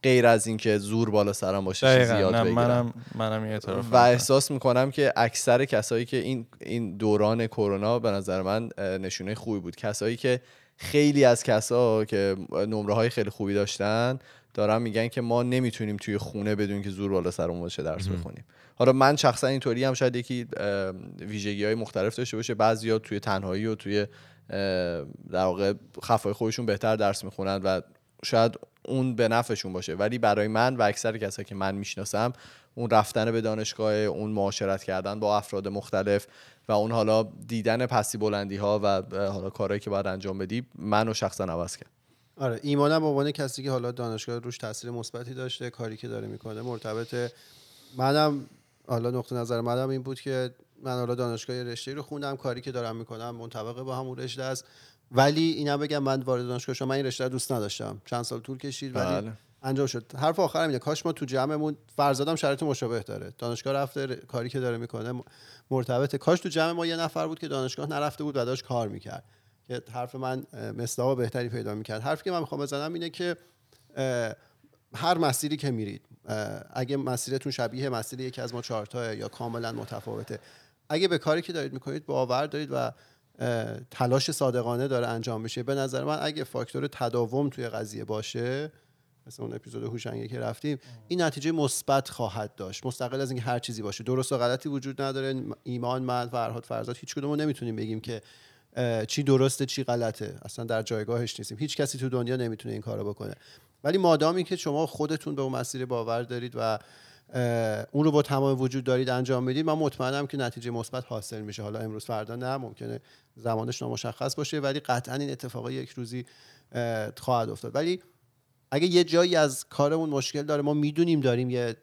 غیر از اینکه زور بالا سرم باشه چیزی دقیقا. یاد نه بگیرم. منم منم و. احساس می‌کنم که اکثر کسایی که این این دوران کرونا به نظر من نشونه خوبی بود. کسایی که خیلی از کسا که نمره های خیلی خوبی داشتن دارن میگن که ما نمی‌تونیم توی خونه بدون که زور بالا سرمون باشه درس بخونیم. حالا من شخصا اینطوری هم شاید یکی ویژگی های مختلف داشته باشه. بعضیا توی تنهایی و توی در واقع خفای خودشون بهتر درس می‌خونن و شاید اون به نفعشون باشه. ولی برای من و اکثر کسایی که من می‌شناسم اون رفتن به دانشگاه اون معاشرت کردن با افراد مختلف و اون حالا دیدن پسی بلندی ها و حالا کارهایی که باید انجام بدی منو شخصا عوض کرد. آره ایمانم به عنوان کسی که حالا دانشگاه روش تاثیر مثبتی داشته کاری که داره می‌کنه مرتبط منم حالا نقطه نظر منم این بود که من حالا دانشگاه رشته رو خوندم کاری که دارم می‌کنم منطبق با همون رشته است. ولی اینا بگم من وارد دانشگاه شدم من این رشته رو دوست نداشتم. چند سال طول کشید ولی بله. انجام شد. حرف آخرم اینه کاش ما تو جمعمون فرزادم شرایط مشابه داره. دانشگاه رفته ر- کاری که داره می‌کنه مرتبطه. کاش تو جمع ما یه نفر بود که دانشگاه نرفته بود و داشت کار می‌کرد. که حرف من مصداق بهتری پیدا می‌کرد. حرفی که من می‌خوام بزنم اینه که هر مسیری که میرید اگه مسیرتون شبیه مسیر یکی از ما چهارتاه یا کاملا متفاوته. اگه به کاری که دارید می‌کنید باور دارید و تلاش صادقانه داره انجام میشه به نظر من اگه فاکتور تداوم توی قضیه باشه مثل اون اپیزود هوشنگی که رفتیم این نتیجه مثبت خواهد داشت. مستقل از اینکه هر چیزی باشه. درست و غلطی وجود نداره. ایمان من فرهاد فرزاد هیچ کدوم نمی‌تونیم بگیم که چی درسته چی غلطه. اصلا در جایگاهش نیستیم. هیچ کسی تو دنیا نمی‌تونه این کارو بکنه. ولی مادامی که شما خودتون به اون مسیر باور دارید و اون رو با تمام وجود دارید انجام می‌دید من مطمئنم که نتیجه مثبت حاصل میشه. حالا امروز فردا نه ممکنه زمانش نامشخص باشه ولی قطعا این اتفاق یک روزی اه، خواهد افتاد. ولی اگه یه جایی از کارمون مشکل داره ما می‌دونیم داریم یه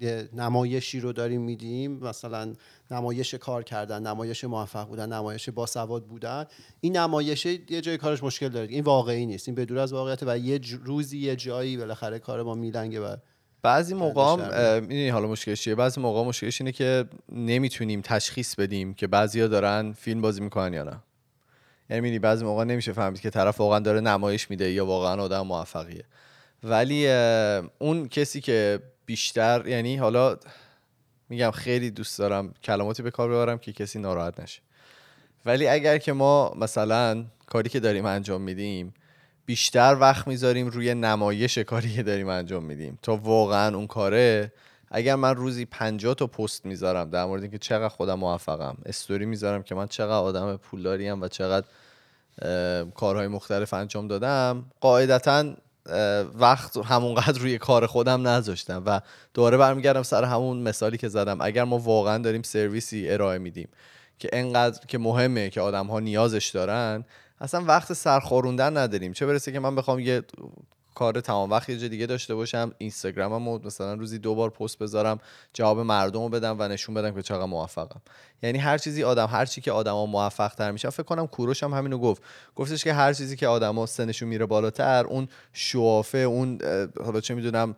یه نمایشی رو داریم میدیم. مثلا نمایش کار کردن نمایش موفق بودن نمایش باسواد بودن. این نمایش یه جای کارش مشکل داره. این واقعی نیست. این بدور از واقعیت و یه روزی یه جایی بالاخره کار ما میلنگه و بعضی موقع. می‌دونی حالا مشکلش چیه؟ بعضی موقع مشکلش اینه که نمی‌تونیم تشخیص بدیم که بعضیا دارن فیلم بازی می‌کنن یا نه. یعنی بعضی موقع نمیشه فهمید که طرف واقعا داره نمایش میده یا واقعا آدم موفقیه. ولی اون کسی که بیشتر یعنی حالا میگم خیلی دوست دارم کلماتی به کار ببرم که کسی ناراحت نشه. ولی اگر که ما مثلا کاری که داریم انجام میدیم بیشتر وقت می‌ذاریم روی نمایش کاری که داریم انجام میدیم. تا واقعا اون کاره اگر من روزی 50 تا پست می‌ذارم در مورد اینکه چقدر خودم موفقم استوری می‌ذارم که من چقدر آدم پولداریم و چقدر کارهای مختلف انجام دادم قاعدتا وقت همونقدر روی کار خودم نذاشتم و دوباره برمیگردم سر همون مثالی که زدم. اگر ما واقعا داریم سرویسی ارائه میدیم که انقدر که مهمه که آدم ها نیازش دارن اصلا وقت سرخوروندن نداریم. چه برسه که من بخوام یه کار تمام وقت یه جا دیگه داشته باشم اینستاگرامم مثلا روزی دو بار پست بذارم جواب مردم رو بدم و نشون بدم که چقدر موفقم. یعنی هر چیزی آدم هر چی که آدما موفق تر میشن فکر کنم کوروش هم همینو گفت. گفتش که هر چیزی که آدما سنشون میره بالاتر اون شوافه اون حالا چه می‌دونم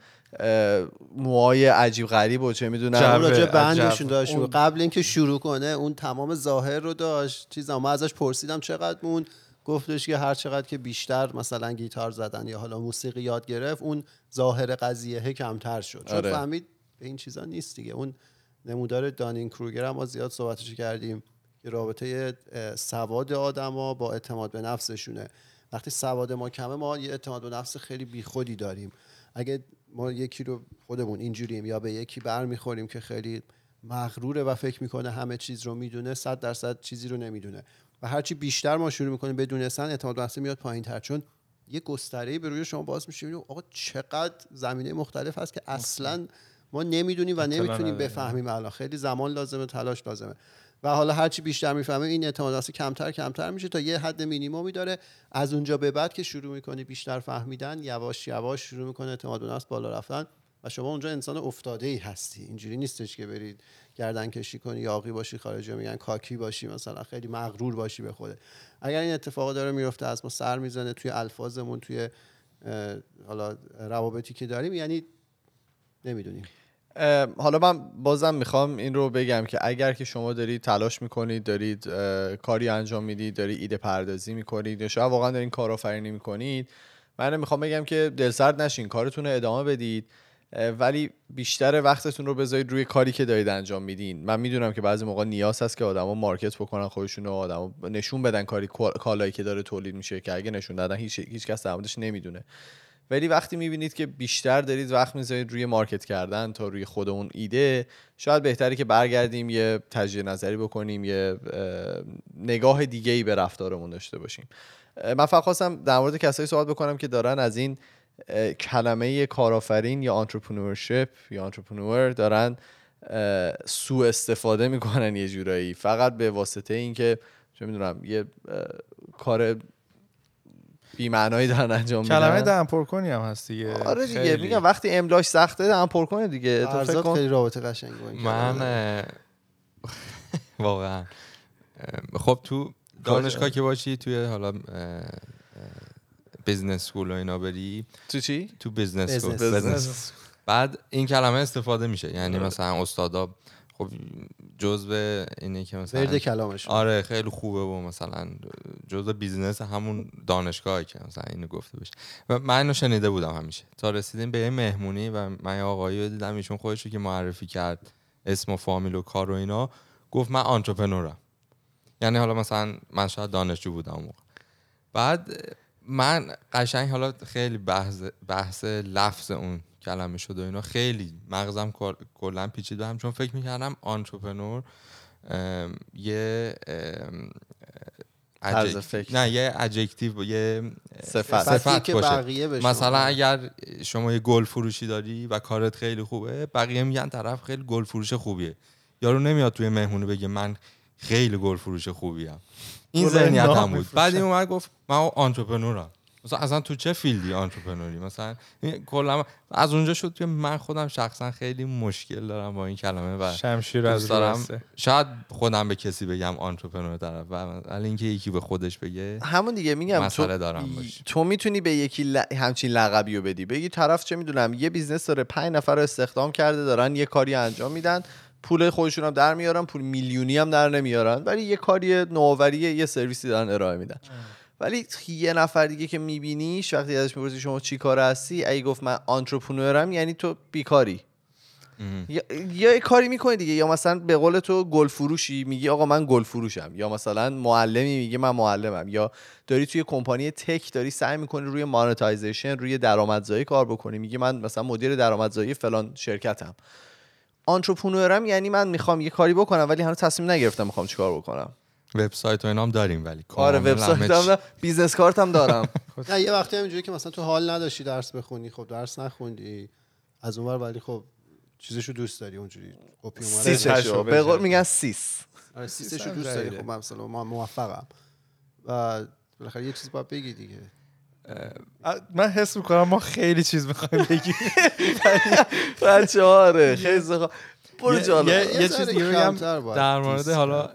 موهای عجیب غریب و چه می‌دونم. راجع. بندشون داشت. اون- قبل اینکه شروع کنه اون تمام ظاهر رو داشت. چیزا من ازش پرسیدم چقدر مون. گفتش که هر چقدر که بیشتر مثلا گیتار زدن یا حالا موسیقی یاد گرفت اون ظاهر قضیه کمتر شد. چون آره. فهمید به این چیزا نیست دیگه. اون نمودار دانین کروگر هم ما زیاد صحبتش کردیم که رابطه سواد آدما با اعتماد به نفسشونه. وقتی سواد ما کمه ما یه اعتماد به نفس خیلی بیخودی داریم. اگه ما یکی رو خودمون اینجوریم یا به یکی بر می‌خوریم که خیلی مغروره و فکر می‌کنه همه چیز رو می‌دونه صد درصد چیزی رو نمی‌دونه. و هرچی بیشتر ما شروع می‌کنیم بدونستن اعتماد به نفس میاد پایین تر. چون یه گستره به روی شما باز میشه. می‌بینی آقا چقدر زمینه مختلف هست که اصلا ما نمی‌دونیم و نمی‌تونیم. بفهمیم الان. خیلی زمان لازمه تلاش لازمه. و حالا هرچی بیشتر می‌فهمه این اعتماد نفس کمتر کمتر میشه تا یه حد مینیمومی داره. از اونجا به بعد که شروع می‌کنی بیشتر فهمیدن یواش یواش شروع می‌کنه اعتماد به نفس بالا رفتن. و شما اونجا انسان افتاده ای هستی. اینجوری نیستش که برید گردن کشی کنی یاقی باشی خارجی میگن کاکی باشی مثلا خیلی مغرور باشی به خوده اگر این اتفاق داره میفته از ما سر می‌زنه توی الفاظمون توی حالا روابطی که داریم یعنی نمی‌دونیم. حالا من بازم می‌خوام این رو بگم که اگر که شما دارید تلاش می‌کنید دارید کاری انجام می‌دید دارید ایده پردازی می‌کنید یا شاید واقعا دارین کارآفرینی می‌کنید من می‌خوام بگم که دلسرد نشین کارتون رو ادامه بدید. ولی بیشتر وقتتون رو بذارید روی کاری که دارید انجام میدین. من می‌دونم که بعضی موقع نیاز هست که آدما مارکت بکنن خودشون رو آدما نشون بدن کاری کالایی که داره تولید میشه که اگه نشون دادن هیچ هیچ کس در موردش نمی‌دونه. ولی وقتی می‌بینید که بیشتر دارید وقت می‌ذارید روی مارکت کردن تا روی خود اون ایده شاید بهتره که برگردیم یه تجزیه نظری بکنیم یه اه، نگاه دیگه ای به رفتارمون داشته باشیم. من فقط خواستم در مورد کسایی صحبت بکنم که دارن از این کلمه کارآفرین یا entrepreneurship یا entrepreneur دارن سوء استفاده می‌کنن یه جورایی. فقط به واسطه اینکه چه می‌دونم یه کار بی‌معنایی دارن انجام میدن. کلمه دهن پر کنی هم هست دیگه. آره دیگه خیلی. میگم وقتی املاش سخته دارن پر کنه دیگه. تو فکر کن. خیلی رابطه این من واقعا. خب تو دانشگاه که باشی توی حالا business school و اینا بری. تو چی؟ تو school Business. business. بعد این کلمه استفاده میشه. یعنی مثلا استادا خب جزء اینه که مثلا ورد کلامش. آره خیلی خوبه و مثلا جزء business همون دانشگاهی که مثلا اینو گفته بشه. و من اینو شنیده بودم همیشه. تا رسیدیم به یه مهمونی و من یه آقایی رو دیدم ایشون خودش رو که معرفی کرد اسم و فامیل و کار و اینا گفت من entrepreneur م یعنی حالا مثلا من شاید دانشجو بودم اون موقع. بعد من قشنگ حالا خیلی بحث بحث لفظ اون کلمه شد و اینا خیلی مغزم کل- کلا پیچید بهم چون فکر می‌کردم entrepreneur یه طرز فکر. نه یه adjective یه صفت. صفت که باشه. بقیه بشه مثلا اگر شما یه گل فروشی داری و کارت خیلی خوبه بقیه میگن طرف خیلی گل فروش خوبیه یارو نمیاد توی مهمونی بگه من خیلی گل فروش خوبیم این کلا ذهنیتم بود. بعد این اومد گفت من entrepreneur م. مثلا اصلا تو چه field ی entrepreneur ی؟ مثلا این کلا از اونجا شد که من خودم شخصا خیلی مشکل دارم با این کلمه و شمشیر از دارم. شاید خودم به کسی بگم entrepreneur طرف ولی اینکه یکی به خودش بگه همون دیگه میگم مسئله تو, دارم باش. تو می‌تونی به یکی ل... همچین لقبی رو بدی. بگی طرف چه می‌دونم یه business داره پنج نفر رو استخدام کرده دارن یه کاری انجام میدن. پول خودشون هم در میارن پول میلیونی هم در نمیارن. ولی یه کاری نوآوری یه سرویسی دارن ارائه میدن. ولی یه نفر دیگه که میبینیش وقتی ازش می‌پرسی شما چی کار هستی اگه گفت من entrepreneur م یعنی تو بیکاری. یا یا یه کاری می‌کنی دیگه. یا مثلا به قول تو گل فروشی میگی آقا من گل فروشم. یا مثلا معلمی میگه من معلمم. یا داری توی کمپانی tech داری سعی می‌کنی روی monetization روی درآمدزایی کار بکنی. میگی من مثلا مدیر درآمدزایی فلان شرکتم. entrepreneur م یعنی من می‌خوام یه کاری بکنم ولی هنوز تصمیم نگرفتم می‌خوام چیکار بکنم. وبسایت و اینا هم داریم ولی آره وبسایت هم business card هم دارم نه یه وقتی هم اینجوری که مثلا تو حال نداشتی درس بخونی خب درس نخوندی از اونور ولی خب چیزشو دوست داری اونجوری. کپی تجربه به قول. میگن سیس. آره سیسشو دوست داری. خب مثلا من موفقم. و بالاخره یه چیزی باید بگی دیگه. من حس می‌کنم ما خیلی چیز می‌خوایم بگیم. بچه آره خیلی برو یه- جالب یه- یه چیز ذره دیگه بگم در مورد حالا،.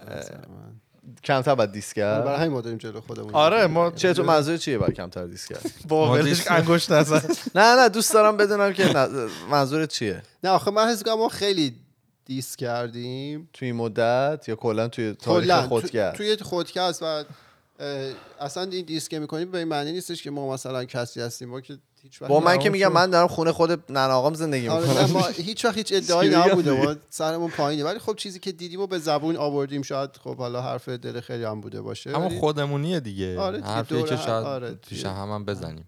کمتر باید دیس کرد؟ برای همین ما داریم جلو خودمون آره ما چه تو منظور چیه باید کمتر دیس کرد؟ با ما ولش دیس- انگشت نزن. نه نه دوست دارم بدونم که منظورت چیه؟ نه آخه من حس می‌کنم ما خیلی دیس کردیم. توی این مدت یا کلا توی تاریخ خودکرد تو- توی خودکست و اصلا این دیس که می‌کنیم به این معنی نیستش که ما مثلا کسی هستیم. ما که هیچ وقت با من که میگم من دارم خونه خود ننه آقام زندگی آره نه، ما می‌کنم هیچ وقت هیچ ادعایی نبوده؟ ما سرمون پایینه. ولی خب چیزی که دیدیم و به زبون آوردیم شاید خب حالا حرف دل خیلی هم بوده باشه. اما خودمونیه دیگه. آره دوره که شاید آره پیش. هم, هم بزنیم.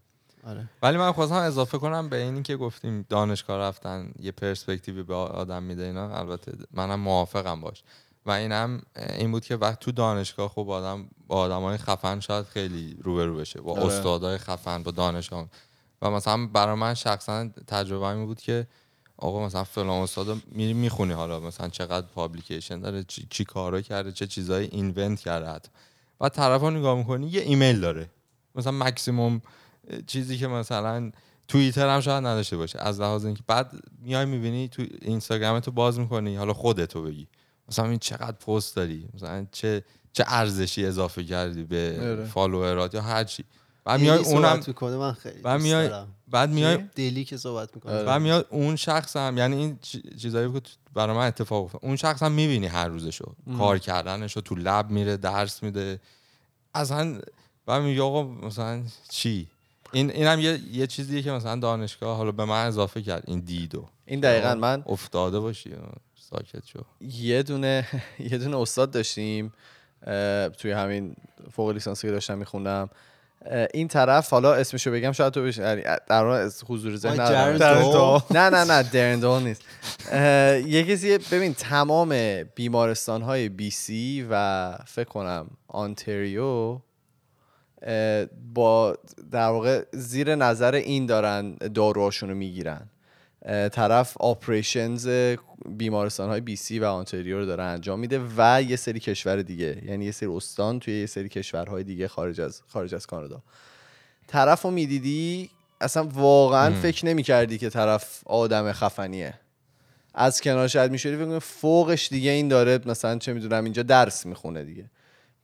آره. ولی من خواستم اضافه کنم به اینی که گفتیم دانشگاه رفتن یه پرسپکتیوی به آدم میده اینا. البته منم موافقم باش. و اینم این بود که وقت تو دانشگاه خب آدم با آدمای خفن شاید خیلی روبرو بشه با آره. استادای خفن با دانشگاه. و مثلا برای من شخصا تجربه می بود که آقا مثلا فلان استاد میری می‌خونی حالا مثلا چقدر پابلیکیشن داره چی, چی کارا کرده چه چیزایی اینونت کرده حتی و طرف رو نگاه می‌کنی یه ایمیل داره. مثلا مکسیموم چیزی که مثلا توییتر هم شاید نداشته باشه. از لحاظ اینکه بعد میای می‌بینی تو اینستاگرام تو باز می‌کنی حالا خودتو بگی. مثلا این چقدر پست داری؟ مثلا چه چه ارزشی اضافه کردی به آره. فالوورات یا هر چی؟ بعد میای اونم صحبت می‌کنه من خیلی بعد میای. بعد میای دلی که صحبت می‌کنه. آره. بعد میاد اون شخص هم یعنی این چی- چیزایی که تو- برای من اتفاق افتاد. اون شخص هم می‌بینی هر روزشو. کار کردنشو تو لب میره درس میده. اصلا بعد میگه آقا مثلا چی؟ این اینم یه یه چیزیه که مثلا دانشگاه حالا به من اضافه کرد. این دیدو. این دقیقا من افتاده باشی. ساکت شو. یه دونه یه دونه استاد داشتیم توی همین فوق لیسانسی که داشتم میخوندم. این طرف حالا اسمشو بگم شاید تو بشه یعنی در حضور ذهن دو. نه نه نه درندول نیست. یه کسی ببین تمام بیمارستان های بی سی و فکر کنم آنتریو با در واقع زیر نظر این دارن داروهاشون رو می‌گیرن. طرف operations بیمارستان های بی سی و آنتریو رو داره انجام میده و یه سری کشور دیگه. یعنی یه سری استان توی یه سری کشورهای دیگه خارج از خارج از کانادا. طرف رو می‌دیدی؟ اصلا واقعا فکر نمی‌کردی که طرف آدم خفنیه. از کنار شاید می‌شدی فکر فوقش دیگه این داره مثلا چه می‌دونم اینجا درس می‌خونه دیگه.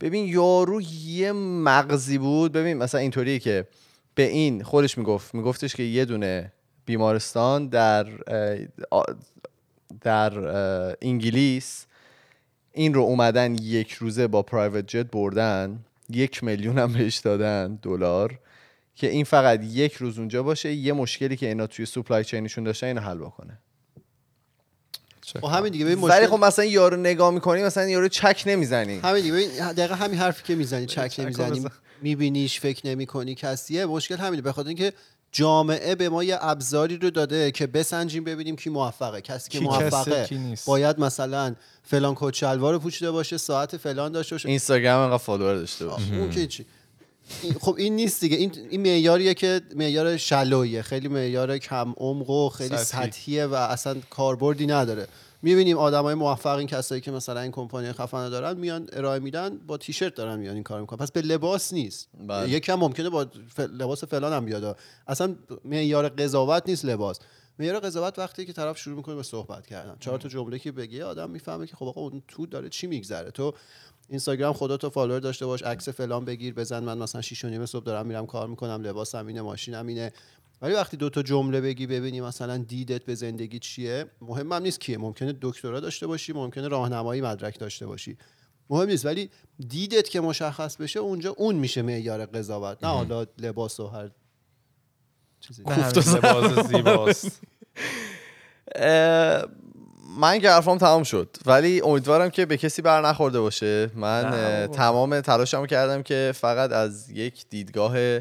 ببین یارو یه مغزی بود. ببین مثلا اینطوریه که به این خودش می‌گفت. میگفتش که یه دونه بیمارستان در در انگلیس این رو اومدن یک روزه با پرایوت جت بردن یک میلیون هم بهش دادن دلار که این فقط یک روز اونجا باشه یه مشکلی که اینا توی سوپلای چینشون داشتن اینو حل بکنه. خب همین دیگه ببین ولی مشکل خب مثلا یارو نگاه می‌کنی مثلا یارو چک نمی‌زنی. همین دیگه ببین دقیقا همین حرفی که می‌زنی چک نمی‌زنی. میبینیش فکر نمی‌کنی کسیه مشکل همینه. به خاطر اینکه جامعه به ما یه ابزاری رو داده که بسنجیم ببینیم کی موفقه. کسی که کی موفقه کی نیست. باید مثلا فلان کت شلوار رو پوشیده باشه ساعت فلان داشته باشه. اینستاگرام انقدر فالوور داشته باشه. اون که چی؟ این- خب این نیست دیگه. این این معیاریه که معیار شلویه خیلی معیار کم عمق و خیلی سطحی. سطحیه و اصلا کاربردی نداره. می‌بینیم آدمای موفق این کسایی که مثلا این کمپانی خفن دارن میان ارائه میدن با تیشرت دارن میان این کار می‌کنن. پس به لباس نیست. بله. یکم ممکنه با. لباس فلان هم بیاد. اصلا معیار قضاوت نیست لباس. معیار قضاوت وقتی که طرف شروع می‌کنه به صحبت کردن. چهار تا جمله که بگی آدم می‌فهمه که خب آقا اون تو داره چی میگذره. تو اینستاگرام خدا تو فالوور داشته باش عکس فلان بگیر بزن من مثلا 6 و نیم صبح دارم میرم کار می‌کنم لباسم اینه ماشینم اینه. ولی وقتی دو تا جمله بگی ببینی مثلا دیدت به زندگی چیه مهم هم نیست کیه. ممکنه دکترا داشته باشی ممکنه راهنمایی مدرک داشته باشی. مهم نیست. ولی دیدت که مشخص بشه اونجا اون میشه معیار قضاوت. نه حالا لباس و هر چیزی. لباس زیباست. من که حرفام تمام شد. ولی امیدوارم که به کسی بر نخورده باشه. من. تمام تلاشمو کردم که فقط از یک دیدگاه اه،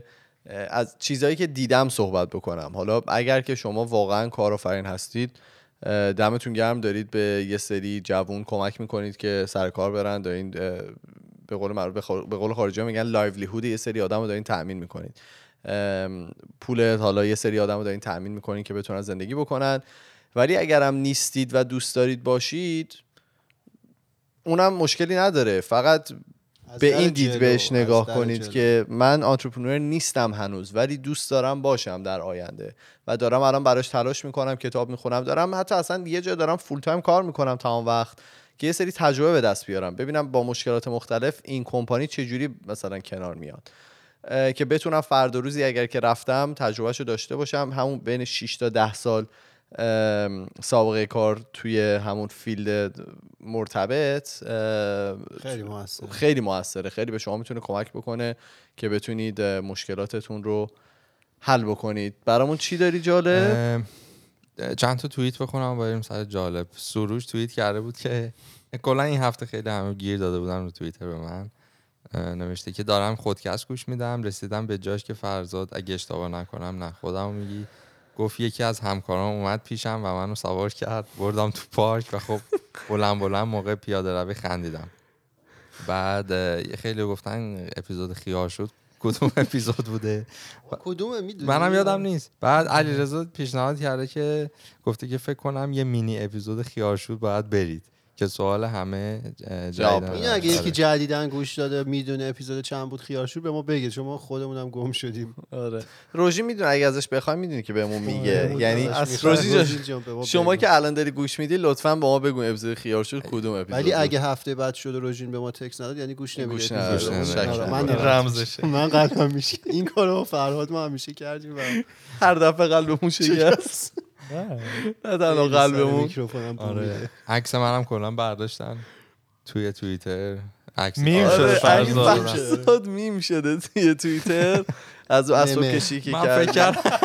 از چیزهایی که دیدم صحبت بکنم. حالا اگر که شما واقعا کارآفرین هستید دمتون گرم. دارید به یه سری جوون کمک می‌کنید که سر کار برن. دارین به قول معروف به قول خارجی میگن لایولیهود یه سری آدم رو دارین تأمین می‌کنید. پول حالا یه سری آدم رو دارین تأمین می‌کنین که بتونن زندگی بکنن. ولی اگرم نیستید و دوست دارید باشید اونم مشکلی نداره. فقط به این دید بهش نگاه کنید جلو. که من entrepreneur نیستم هنوز ولی دوست دارم باشم در آینده و دارم الان براش تلاش می‌کنم کتاب می‌خونم دارم حتی اصلا یه جا دارم full time کار می‌کنم تمام وقت که یه سری تجربه به دست بیارم ببینم با مشکلات مختلف این کمپانی چجوری مثلا کنار میاد که بتونم فردا روزی اگر که رفتم تجربهشو داشته باشم همون بین 6 تا 10 سال سابقه کار توی همون فیلد مرتبط خیلی موثر خیلی موثره. خیلی به شما می‌تونه کمک بکنه که بتونید مشکلاتتون رو حل بکنید. برامون چی داری جالب؟ چند تا توییت بخونم بریم سر جالب. سروش توییت کرده بود که کلا این هفته خیلی همه گیر داده بودن رو توییتر به من. نوشته که دارم خودکست گوش میدم رسیدم به جاش که فرزاد اگه اشتباه نکنم نه خودم میگی. گفت یکی از همکاران اومد پیشم و منو سوار کرد. بردم تو پارک و خب بلند بلند موقع پیاده روی خندیدم. بعد اه، خیلی گفتن اپیزود خیار شد. کدوم اپیزود بوده؟ کدومه؟ می‌دونی؟ منم یادم نیست. بعد علیرضا پیشنهاد کرده که گفته که فکر کنم یه مینی اپیزود خیارشود باید برید. که سوال همه جواب جدیدن این اگه آره. یکی جدیدن گوش داده می‌دونه اپیزود چند بود خیارشور به ما بگه چون ما خودمونم گم شدیم آره روژی می‌دونه اگه ازش بخوای می‌دونی که بهمون میگه آره، یعنی از روژی به شما. که الان داری گوش میدی لطفا با ما بگو اپیزود خیار شد کدوم اپیزود ولی. اگه هفته بعد شد روژین به ما تکس نداد یعنی گوش نمیده. رو. گوش آره،. من رمزشه من قلبم میشه این کارو فرهاد ما همیشه کردیم و هر دفعه قلبمون شکست نه. تنها قلبمون. میکروفونم آره. عکس منم کلا برداشتن توی توییتر. عکس میم آره. شده فرزاد. میم شده توی توییتر. از اون ممه. کشی که من فکر کرد. کردم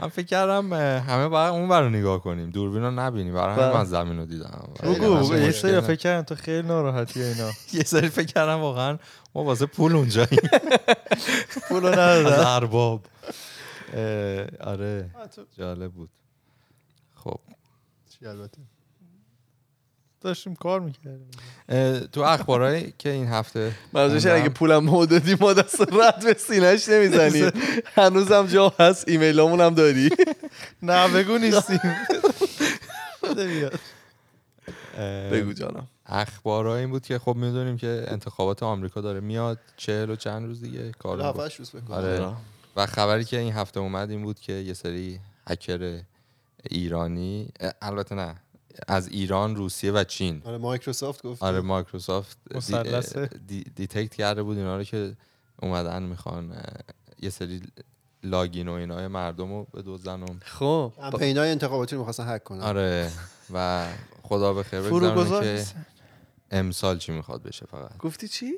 من فکر کردم همه باید اون برو نگاه کنیم. دوربین رو نبینی برای همین بله. من زمین رو دیدم. بگو یه سری. فکر کردن تو خیلی ناراحتی اینا. یه سری فکر کردم واقعا ما واسه پول اونجاییم. پولو از ندادن. ارباب. آره. جالب بود. خب. چی البته؟ داشتیم کار می‌کردیم. تو اخبارهایی که این هفته منظورش اگه پولم ما دادی ما دست رد به سینهش نمی‌زنیم هنوزم جا هست ایمیلامون هم داری. نه بگو نیستیم. بگو جانم. اخبارها این بود که خب می‌دونیم که انتخابات آمریکا داره میاد چهل و چند روز دیگه کار هفت هشت روز بکنم و خبری که این هفته اومد این بود که یه سری هکر ایرانی البته نه از ایران روسیه و چین. آره مایکروسافت گفت آره مایکروسافت de- detect کرده بود اینا رو که اومدن می‌خوان یه سری login و اینای مردم رو بدزدن و خب. کمپینای انتخاباتی رو می‌خواستن هک کنن. آره و خدا به خیر بگذرونه که. امسال چی می‌خواد بشه فقط. گفتی چی؟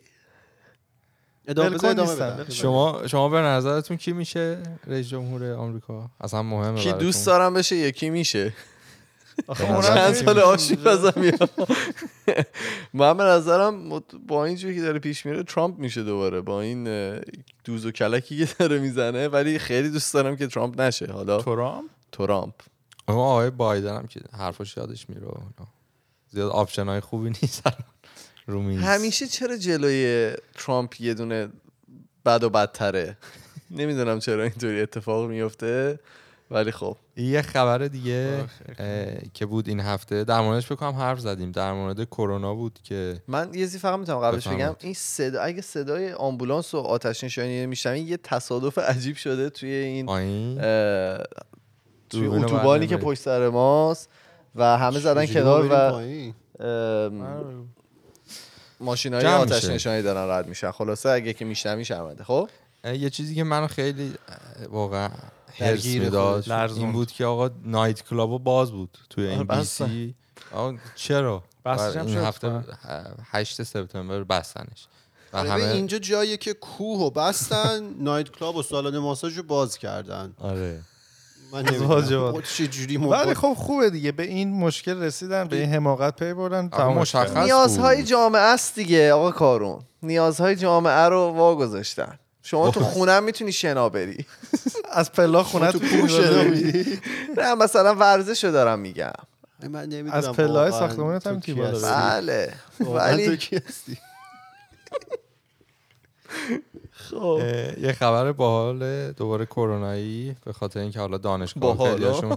ادامه بده ادامه. شما شما به نظرتون کی میشه رئیس جمهور آمریکا؟ اصلا مهمه کی؟ دوست دارم بشه یکی میشه. چند. سال آشپزم میاد. من به نظرم با اینجوری که داره پیش میره ترامپ میشه دوباره. با این دوز و کلکی که داره می‌زنه ولی خیلی دوست دارم که ترامپ نشه. حالا ترامپ؟ ترامپ. اما آقای بایدن هم که حرفاش یادش میره. زیاد option های خوبی نیست. الان رو میز. همیشه چرا جلوی ترامپ یه دونه بد و بدتره؟ نمی‌دونم چرا اینطوری اتفاق میفته ولی خب. یه خبر دیگه که بود این هفته. در موردش فکر کنم حرف زدیم. در مورد کرونا بود که من یه چیزی فقط می‌تونم قبلش. بگم. این صدا اگه صدای آمبولانس و آتش نشانی میشنوین یه تصادف عجیب شده توی این اه، توی اتوبانی که. پشت سر ماست و همه زدن کنار و؟ ماشین های جمع آتش میشه. نشانی دارن رد میشن. خلاصه اگه که میشنوی شرمنده خب؟ یه چیزی که منو خیلی واقعا هرس درگیر می‌داد. این بود که آقا نایت کلاب باز بود توی این آره، بی سی. آقا چرا؟ این شد. هفته کنم. 8 سپتامبر بستنش. و آره، همه ببین، اینجا جاییه که کوه و بستن نایت کلاب و سالن ماساژ رو باز کردن. آره. من خب چه جوری ولی خب خوبه دیگه. به این مشکل رسیدن به این حماقت پی بردن تمومش مشخص. نیازهای. جامعه است دیگه آقا کارون. نیازهای جامعه رو واگذاشتن. شما تو خونه می‌تونی شنا بری. از پلا خونه تو می‌ری؟ نه مثلا ورزش رو دارم میگم. من نمی‌دونم از پله‌های واقعاً ساختمونت هم کی بالا. بله. واقعاً تو ولی کی هستی؟ خب. یه خبر باحال دوباره کرونایی به خاطر اینکه حالا دانشگاه؟ خیلیاشون.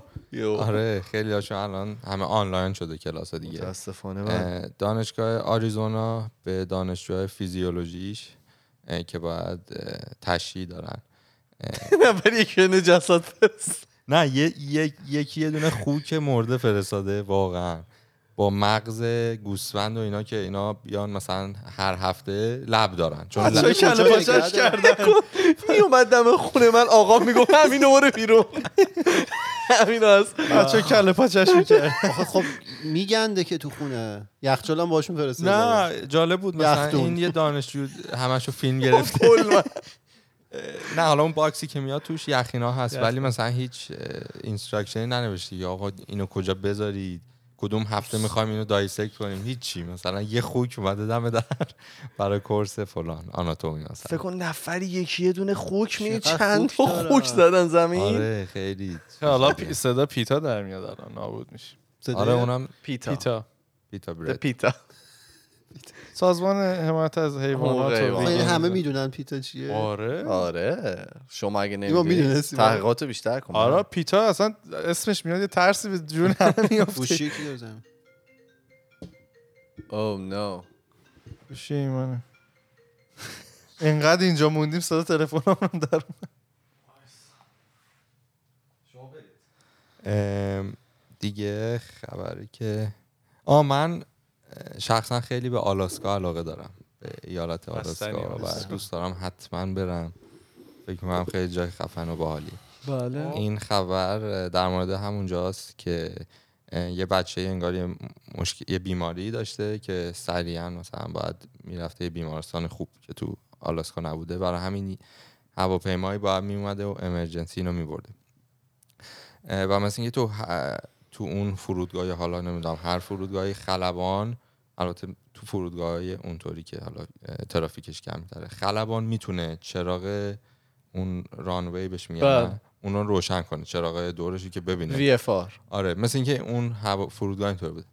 آره خیلی هاشون الان همه آنلاین شده کلاس دیگه. متاسفانه اه، دانشگاه آریزونا به دانشجوهای فیزیولوژیش که باید تشییع دارن. یک بین جسد فرست نه یکی یه دونه خوک مرده فرستاده واقعا. با مغز گوسفند و اینا که اینا بیان مثلا هر هفته لب دارن. چون لب- چه کله کجا پاچش نگه کردن میومد دم خونه من آقا می‌گفت همین برو بیرون. همین هست. بچه کله پاچش می‌کرد. آخه خب میگنده که تو خونه. یخچال هم باشون فرستاده نه جالب بود. مثلا. این یه دانشجو همشو فیلم گرفته. من. نه حالا اون box ی که میاد توش یخ اینا هست. ولی مثلا هیچ instruction ی ننوشته یا آقا اینو کجا بذارید؟ کدوم هفته می‌خوایم اینو dissect کنیم؟ هیچی. مثلا یه خوک اومده دم در برای کورس فلان آناتومی فکر مثلا کن نفری یکی یه دونه خوک می چند تا خوک زدن زمین؟ آره خیلی. حالا پی- صدا پیتا در میاد الان نابود میشه آره اونم پیتا. پیتا. پیتا سازمان حمایت از حیوانات. همه می‌دونن پیتا چیه. آره. آره. شما اگه نیما نمی‌دونی می‌دونستی؟ تحقیقات بیشتر کن. آره پیتا اصلا اسمش میاد یه ترسی به جون همه میافته؟ او نو گوشی ایمانه. اینقدر اینجا موندیم صدا تلفن هم در ام، دیگه خبری که آ من شخصا خیلی به آلاسکا علاقه دارم. به ایالت آلاسکا و. دوست دارم حتما برم. فکر می‌کنم خیلی جای خفن و باحالی. بله. این خبر در مورد همونجاست که یه بچه انگار یه, مشکل، یه بیماری داشته که سریعا مثلا باید می‌رفته یه بیمارستان خوب که تو آلاسکا نبوده. برای همین هواپیمایی باید میومده و امرجنسی اینو میبرده. و مثل اینکه تو تو اون فرودگاه حالا نمی‌دونم هر فرودگاهی خلبان البته تو فرودگاه اونطوری که حالا ترافیکش کمتره خلبان می‌تونه چراغ اون رانوی بهش میگن بله. اون رو روشن کنه چراغ دورشی که ببینه. وی اف آر. آره مثل اینکه اون هوا فرودگاه اینطور بوده.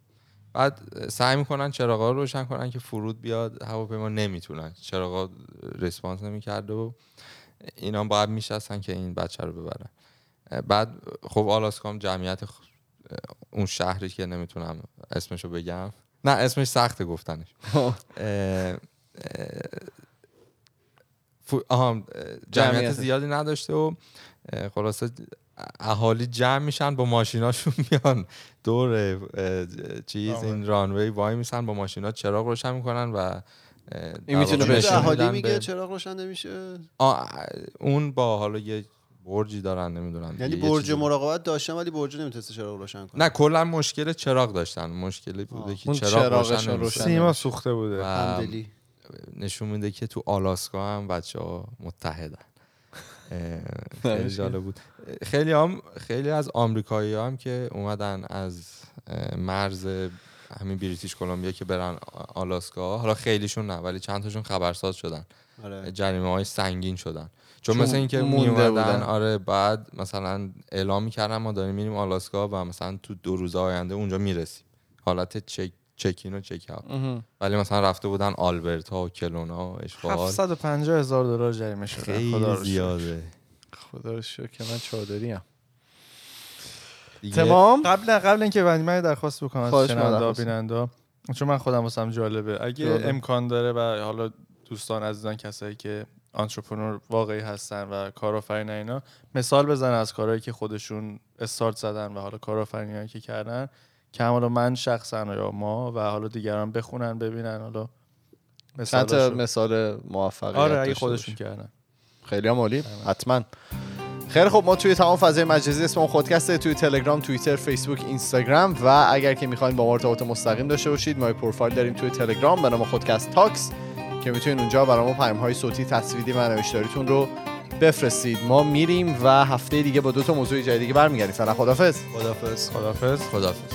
بعد سعی می‌کنن چراغا رو روشن کنن که فرود بیاد هواپیما نمی‌تونن. چراغا ریسپانس نمی‌کرده و اینا باید میشستن که این بچه رو ببرن. بعد خب آلاسکام جمعیت اون شهری که نمی‌تونم اسمشو بگم نه اسمش سخته گفتنش اه، اه، فو- آها اه، جمعیت. زیادی نداشته و خلاصه اهالی جمع میشن با ماشیناشون میان دور چیز. این رانوی وای میسن با ماشینا چراغ روشن می‌کنن و در می‌تونه بشه. نشون اهالی میگه به- چراغ روشن نمیشه اون با حالا یه برجی دارن نمی‌دونم یعنی برج مراقبت داشتم ولی برج نمی‌تونسته چراغ روشن کنه. نه کلا مشکل چراغ داشتن. مشکلی بوده که چراغ روشن. سیما سوخته بوده. همدلی. نشون میده که تو آلاسکا هم بچه ها متحدن خیلی. جالب بود. خیلی هم خیلی از آمریکایی هم که اومدن از مرز همین بریتیش کلمبیا که برن آلاسکا حالا خیلیشون نه ولی چند تاشون خبرساز شدن. آره. جریمه های سنگین شدن. چون, چون مثل اینکه می مونده اومدن بودن. آره بعد مثلا اعلام می‌کردن ما داریم میریم آلاسکا و مثلا تو دو روز آینده اونجا می‌رسیم حالت چک چکین و چک اوت. ولی مثلا رفته بودن آلبرتا و کلونا و اشغال 750 هزار دلار جریمه شده خدا خیلی رو شکر. زیاده خدا رو شکر که من چادری ام تمام قبل قبل اینکه بندی من درخواست بکنم از درخواست. بیننده چون من خودم واسم جالبه اگه جالب. امکان داره و حالا دوستان عزیزان کسایی که آنترپرنور واقعی هستن و کارآفرین اینا. مثال بزنن از کارهایی که خودشون استارت زدن و حالا کارآفرینی که کردن. که حالا من شخصا یا ما و حالا دیگران بخونن ببینن حالا چند مثالاشو. مثال موفقیت آره اگه خودشون. کردن. خیلی هم عالی. حتما. خیلی خب ما توی تمام فضای مجازی اسم اون خودکسته توی تلگرام توییتر فیسبوک اینستاگرام و اگر که می‌خواین با ما ارتباط مستقیم داشته باشید ما پروفایل داریم توی تلگرام به نام خودکست تاکس. که می‌تونید اونجا برای ما پیام های صوتی تصویری و نوشتاریتون رو بفرستید. ما میریم و هفته دیگه با دو تا موضوع جدید دیگه برمیگردیم. فعلا خدافظ خدافظ خدافظ خدافظ